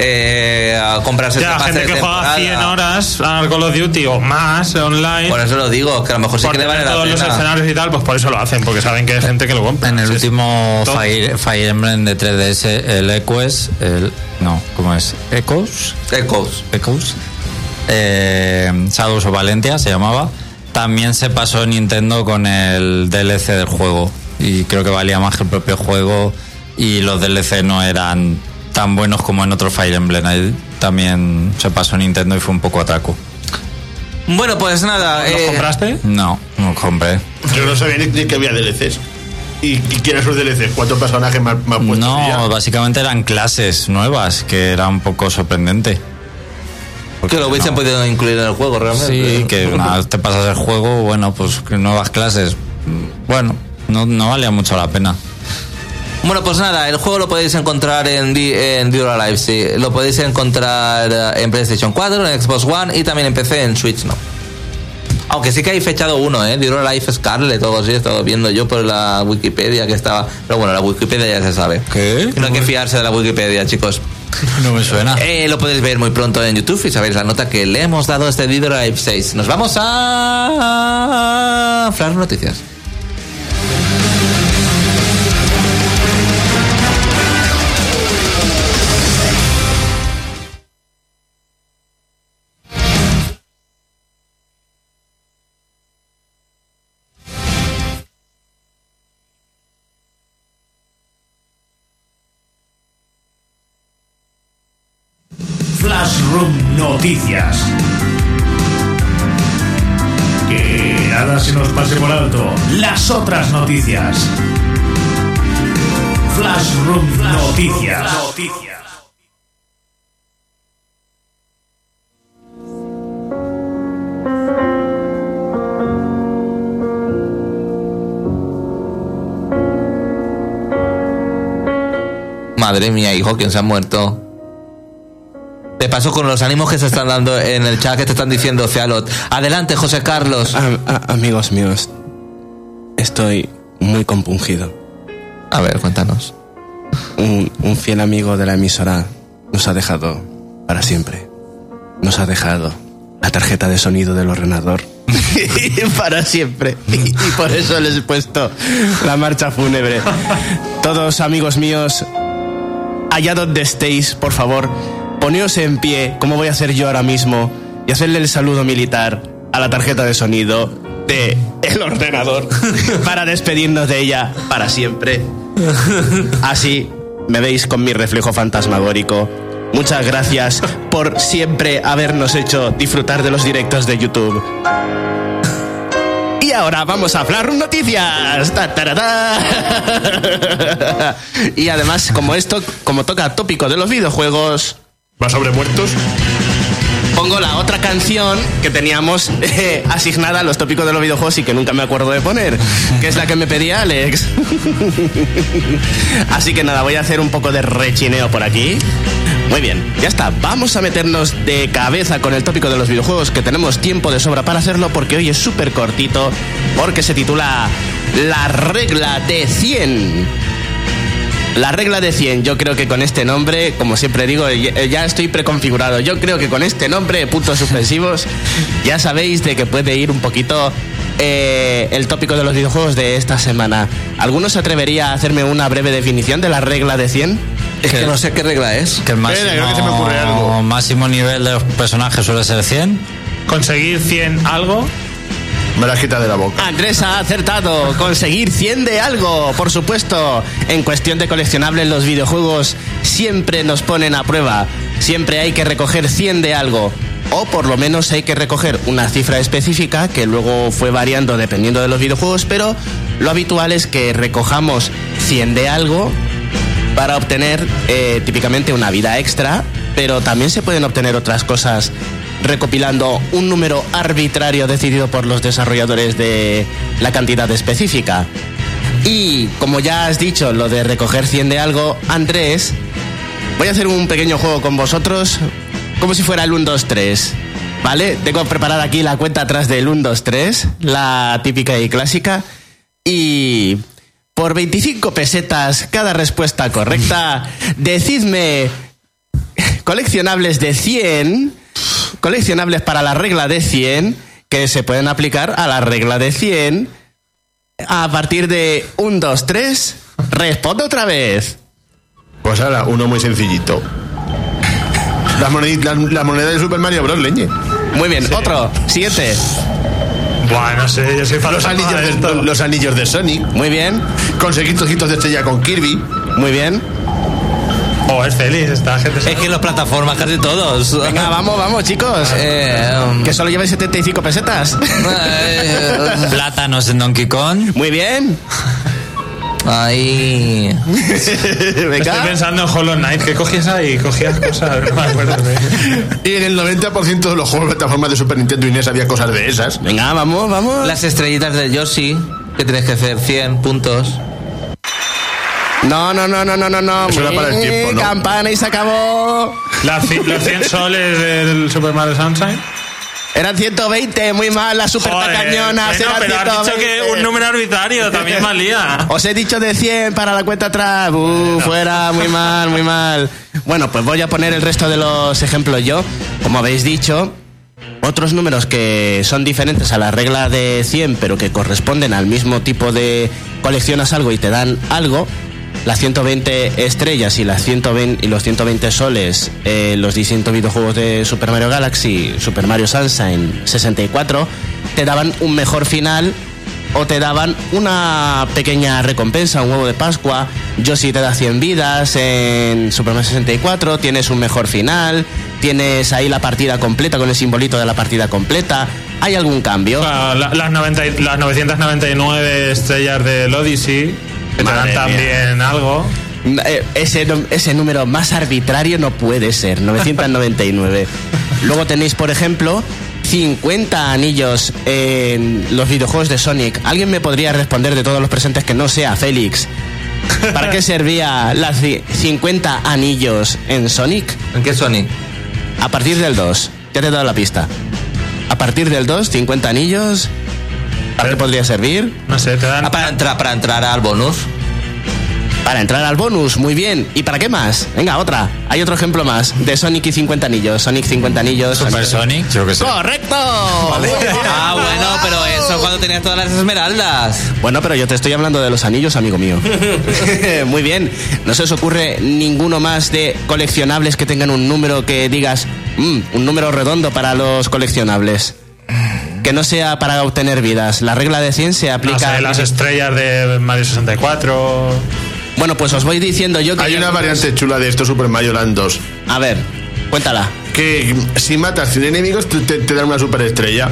eh, a comprarse ya, este pase gente de que juega temporada. 100 horas al Call of Duty o más online. Por eso lo digo, que a lo mejor sí que le vale la todos los pena. escenarios y tal, pues por eso lo hacen, porque saben que hay gente que lo compra. En el último. Fire, Fire Emblem de 3DS, el Echoes, el. No, ¿cómo es? Echoes. Echoes. Echoes. Eh, Shadows of Valentia se llamaba. También se pasó Nintendo con el DLC del juego. Y creo que valía más que el propio juego. Y los DLC no eran tan buenos como en otro Fire Emblem. Ahí también se pasó Nintendo y fue un poco atraco. Bueno, pues nada. ¿Los eh, compraste? No, no compré. Yo no sabía ni, ni que había DLCs. ¿Y, y quiénes son DLCs? ¿Cuántos personajes me, han- me han puesto? No, ya? básicamente eran clases nuevas, que era un poco sorprendente. Que lo hubiesen podido incluir en el juego realmente. Sí, que una vez te pasas el juego, bueno, pues nuevas clases. Bueno, no, no valía mucho la pena. Bueno, pues nada, el juego lo podéis encontrar en, en Dura Live, sí. Lo podéis encontrar eh, en PlayStation 4, en Xbox One y también en PC, en Switch, no. Aunque sí que hay fechado uno, ¿eh? Dura Life Scarlet, todo así, he estado viendo yo por la Wikipedia que estaba... Pero bueno, la Wikipedia ya se sabe. ¿Qué? No hay que fiarse de la Wikipedia, chicos. No me suena. Eh, lo podéis ver muy pronto en YouTube y sabéis la nota que le hemos dado a este Alive 6. Nos vamos a... Flash Noticias. Noticias. Que nada se nos pase por alto. Las otras noticias. Flashroom Noticias. Madre mía, hijo, ¿quién se ha muerto? De paso con los ánimos que se están dando en el chat que te están diciendo Cealot. Adelante, José Carlos. Am- a- amigos míos, estoy muy compungido. A ver, cuéntanos. Un, un fiel amigo de la emisora nos ha dejado para siempre. Nos ha dejado la tarjeta de sonido del ordenador. para siempre. Y, y por eso les he puesto la marcha fúnebre. Todos amigos míos, allá donde estéis, por favor, poneos en pie, como voy a hacer yo ahora mismo, y hacerle el saludo militar a la tarjeta de sonido de el ordenador para despedirnos de ella para siempre. Así me veis con mi reflejo fantasmagórico. Muchas gracias por siempre habernos hecho disfrutar de los directos de YouTube. Y ahora vamos a hablar noticias. Ta, ta, ta, ta. y además, como esto, como toca tópico de los videojuegos, ¿Va sobre muertos? pongo la otra canción que teníamos eh, asignada a los tópicos de los videojuegos y que nunca me acuerdo de poner, que es la que me pedía Alex. Así que nada, voy a hacer un poco de rechineo por aquí. Muy bien, ya está. Vamos a meternos de cabeza con el tópico de los videojuegos, que tenemos tiempo de sobra para hacerlo porque hoy es súper cortito, porque se titula La regla de 100. La regla de 100, yo creo que con este nombre, como siempre digo, ya ya estoy preconfigurado. Yo creo que con este nombre, puntos suspensivos, ya sabéis de que puede ir un poquito eh, el tópico de los videojuegos de esta semana. ¿Alguno se atrevería a hacerme una breve definición de la regla de 100? Es que no sé qué regla es. Que el máximo, Espera, creo que se me ocurre algo. máximo nivel de los personajes suele ser 100. Conseguir 100 algo. Me la quita de la boca. Andrés ha acertado. Conseguir 100 de algo, por supuesto. En cuestión de coleccionables, los videojuegos siempre nos ponen a prueba. Siempre hay que recoger 100 de algo. O por lo menos hay que recoger una cifra específica que luego fue variando dependiendo de los videojuegos, pero lo habitual es que recojamos 100 de algo para obtener eh, típicamente una vida extra, pero también se pueden obtener otras cosas recopilando un número arbitrario decidido por los desarrolladores de la cantidad específica. Y como ya has dicho, lo de recoger 100 de algo, Andrés, voy a hacer un pequeño juego con vosotros, como si fuera el 1, 2, 3. ¿Vale? Tengo preparada aquí la cuenta atrás del 1, 2, 3, la típica y clásica. Y por 25 pesetas cada respuesta correcta, decidme coleccionables de 100, coleccionables para la regla de 100, que se pueden aplicar a la regla de 100 a partir de 1, 2, 3. Responde otra vez. Pues ahora, uno muy sencillito. La moneda, la, la moneda de Super Mario Bros. leñe. Muy bien, otro, siguiente. Bueno, no sé, yo soy fan Los anillos, de, los, los anillos de Sonic. Muy bien, Conseguir trocitos de estrella con Kirby. muy bien. Oh, es feliz, esta gente. Es que en las plataformas casi todos. Venga, vamos, vamos, chicos. Eh, Que solo lleváis 75 pesetas. eh, Plátanos en Donkey Kong. Muy bien. ahí. Estoy pensando en Hollow Knight, que cogías ahí, cogías cosas, no me acuerdo. de- Y en el 90% de los juegos de plataformas de Super Nintendo y NES había cosas de esas. Venga, vamos, vamos. Las estrellitas de Yoshi, que tienes que hacer 100 puntos. No, no, no, no, no, no, no. Eso era para el tiempo, ¿no? Campana y se acabó. Las ci- los 100 soles del Super Mario Sunshine. Eran 120, muy mal, las super Joder, tacañonas. bueno, eran pero has dicho 120. que un número arbitrario también valía. Os he dicho de 100 para la cuenta atrás. Uh, fuera, muy mal, muy mal. Bueno, pues voy a poner el resto de los ejemplos yo. Como habéis dicho, otros números que son diferentes a la regla de 100, pero que corresponden al mismo tipo de coleccionas algo y te dan algo. Las 120 estrellas y, las 120, y los 120 soles, eh, los distintos videojuegos de Super Mario Galaxy, Super Mario Sunshine 64, te daban un mejor final o te daban una pequeña recompensa, un huevo de Pascua. Yoshi te da 100 vidas en Super Mario 64, tienes un mejor final, tienes ahí la partida completa con el simbolito de la partida completa. ¿Hay algún cambio? Las, 90 y- las 999 estrellas del Odyssey, mía. también algo. Eh, Ese, ese número más arbitrario no puede ser, 999. Luego tenéis, por ejemplo, 50 anillos en los videojuegos de Sonic. ¿Alguien me podría responder de todos los presentes que no sea Félix? ¿Para qué servía las ci- 50 anillos en Sonic? ¿En qué Sonic? A partir del 2. Ya te he dado la pista. A partir del 2, 50 anillos. ¿Para qué podría servir? No sé, te dan. Ah, para entrar, para entrar al bonus. Para entrar al bonus, muy bien. ¿Y para qué más? Venga, otra. Hay otro ejemplo más de Sonic y 50 anillos. Sonic 50 anillos. Super Sonic, yo que sé. ¡Correcto! Ah, bueno, pero eso cuando tenías todas las esmeraldas. Bueno, pero yo te estoy hablando de los anillos, amigo mío. muy bien. ¿No se os ocurre ninguno más de coleccionables que tengan un número que digas, "Mm, un número redondo para los coleccionables? Que no sea para obtener vidas. La regla de 100 se No aplica. sé, las estrellas de Mario 64. Bueno, pues os voy diciendo yo que. Hay una variante chula de esto Super Mario Land 2. A ver, cuéntala. Que si matas 100 enemigos te, te- te dan una super estrella.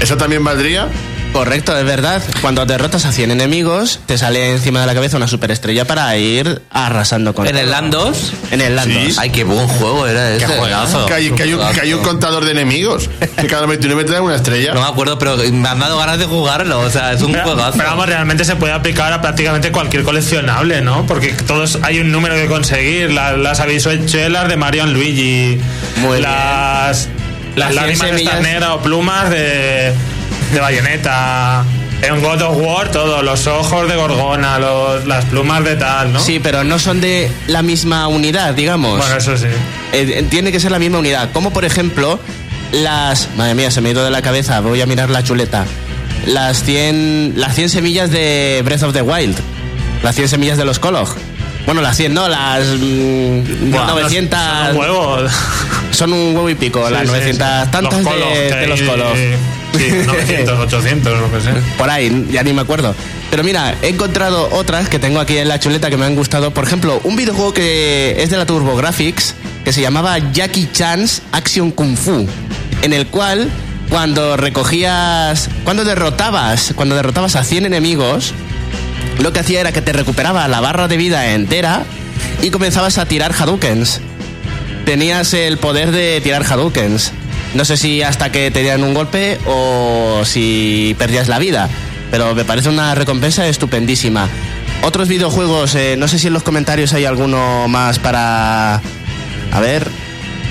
¿Eso también valdría? Correcto, es verdad. Cuando derrotas a 100 enemigos, te sale encima de la cabeza una superestrella para ir arrasando con En el. Land 2. En el Land Sí. 2. Ay, qué buen juego era ese. juegazo. Que hay, que hay un, que hay un contador de enemigos. Que cada 29 te da una estrella. No me acuerdo, pero me han dado ganas de jugarlo. O sea, es un Pero, juegazo. pero vamos, realmente se puede aplicar a prácticamente cualquier coleccionable, ¿no? Porque todos hay un número que conseguir. La- las habituelas de Mario y Luigi. Muy las Las las 100 lágrimas semillas. ternera o plumas de, de bayoneta. En God of War, todo. Los ojos de Gorgona, los- las plumas de tal, ¿no? Sí, pero no son de la misma unidad, digamos. Bueno, eso sí. Eh, tiene que ser la misma unidad. Como por ejemplo, las. Madre mía, se me ha ido de la cabeza. Voy a mirar la chuleta. Las 100, las 100 semillas de Breath of the Wild. Las 100 semillas de los Kolog. Bueno, las 100, no, las mm, Buah, 900. Son un huevo. Son un huevo y pico, las Sí, sí, 900 sí. tantas Los de, los Kolog. Sí, 900, 800, lo que sea. Por ahí, ya ni me acuerdo. Pero mira, he encontrado otras que tengo aquí en la chuleta que me han gustado. Por ejemplo, un videojuego que es de la TurboGrafx que se llamaba Jackie Chan's Action Kung Fu, en el cual cuando recogías, cuando derrotabas, cuando derrotabas a 100 enemigos, lo que hacía era que te recuperaba la barra de vida entera y comenzabas a tirar Hadoukens. Tenías el poder de tirar Hadoukens. No sé si hasta que te dieran un golpe o si perdías la vida, pero me parece una recompensa estupendísima. Otros videojuegos, eh, no sé si en los comentarios hay alguno más para... A ver,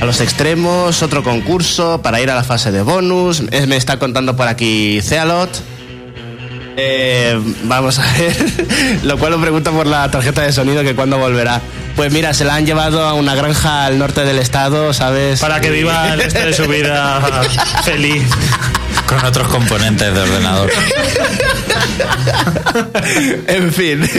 a los extremos, otro concurso para ir a la fase de bonus. Es- me está contando por aquí Cealot. Eh, vamos a ver. Lo cual lo pregunta por la tarjeta de sonido que cuándo volverá. Pues mira, se la han llevado a una granja al norte del estado, ¿sabes? Para que viva el resto de su vida feliz. Con otros componentes de ordenador. en fin,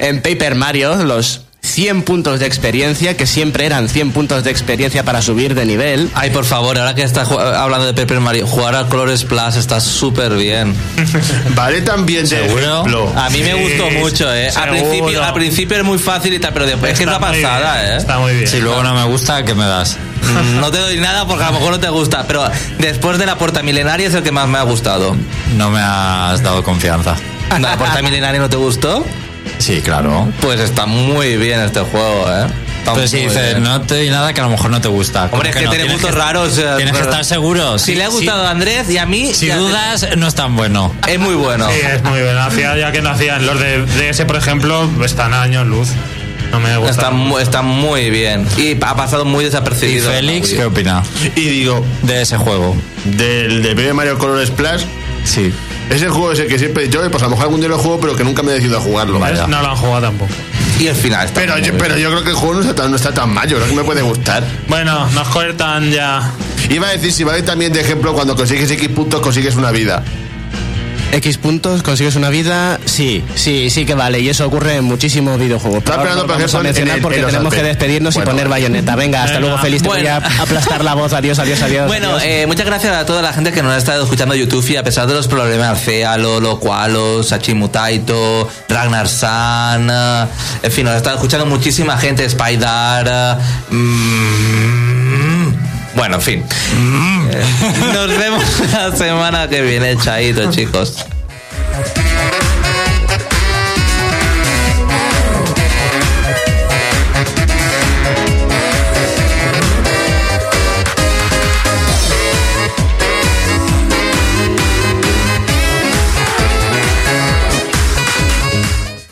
en Paper Mario, los 100 puntos de experiencia, que siempre eran 100 puntos de experiencia para subir de nivel. Ay, por favor, ahora que estás hablando de Paper Mario, jugar al Colores Plus está súper bien. Vale también de ¿Seguro? ejemplo. A mí me gustó mucho, ¿eh? Al principio, al principio es muy fácil y tal, pero después es que es Está una pasada, bien, ¿eh? Está muy bien. Si luego no me gusta, ¿qué me das? No te doy nada porque a lo mejor no te gusta, pero después de la puerta milenaria es el que más me ha gustado. No me has dado confianza. ¿La puerta milenaria no te gustó? Sí, claro. Pues está muy bien este juego, ¿eh? Está Pero si dices, bien. no te doy nada que a lo mejor no te gusta. ¿Cómo Hombre, es que no? tiene gustos raros. eh, Tienes que estar seguro. Si le ha gustado a Andrés y a mí, Si dudas, no es tan bueno. es muy bueno. Sí, es muy bueno. Hacía ya que no hacían. Los de DS, por ejemplo, están a años luz. No me gusta. Está, mu- está muy bien. Y ha pasado muy ¿Y desapercibido. Félix qué opina Y digo, de ese juego? del de Mario Color Splash, Sí. Es el juego ese que siempre yo, pues a lo mejor algún día lo juego, pero que nunca me he decidido a jugarlo. ¿Ves? No lo han jugado tampoco. Y el final está Pero yo, pero yo creo que el juego no está, tan, no está tan mal, yo creo que me puede gustar. Bueno, nos cortan ya. Iba a decir, si vale también de ejemplo, cuando consigues X puntos, consigues una vida. X puntos, consigues una vida, sí, sí, sí que vale. Y eso ocurre en muchísimos videojuegos. Pero ahora no vamos a mencionar el- porque tenemos que despedirnos Bueno. y poner bayoneta. Venga, hasta Venga. luego, feliz. Te Bueno. voy a aplastar la voz. Adiós, adiós, adiós. Bueno, adiós. eh, muchas gracias a toda la gente que nos ha estado escuchando YouTube y a pesar de los problemas, Fealo, Locualo, Sachimutaito, Ragnar San, eh, en fin, nos ha estado escuchando muchísima gente, Spider, eh, mm, bueno, en fin. Eh, nos vemos la semana que viene, chaito, chicos.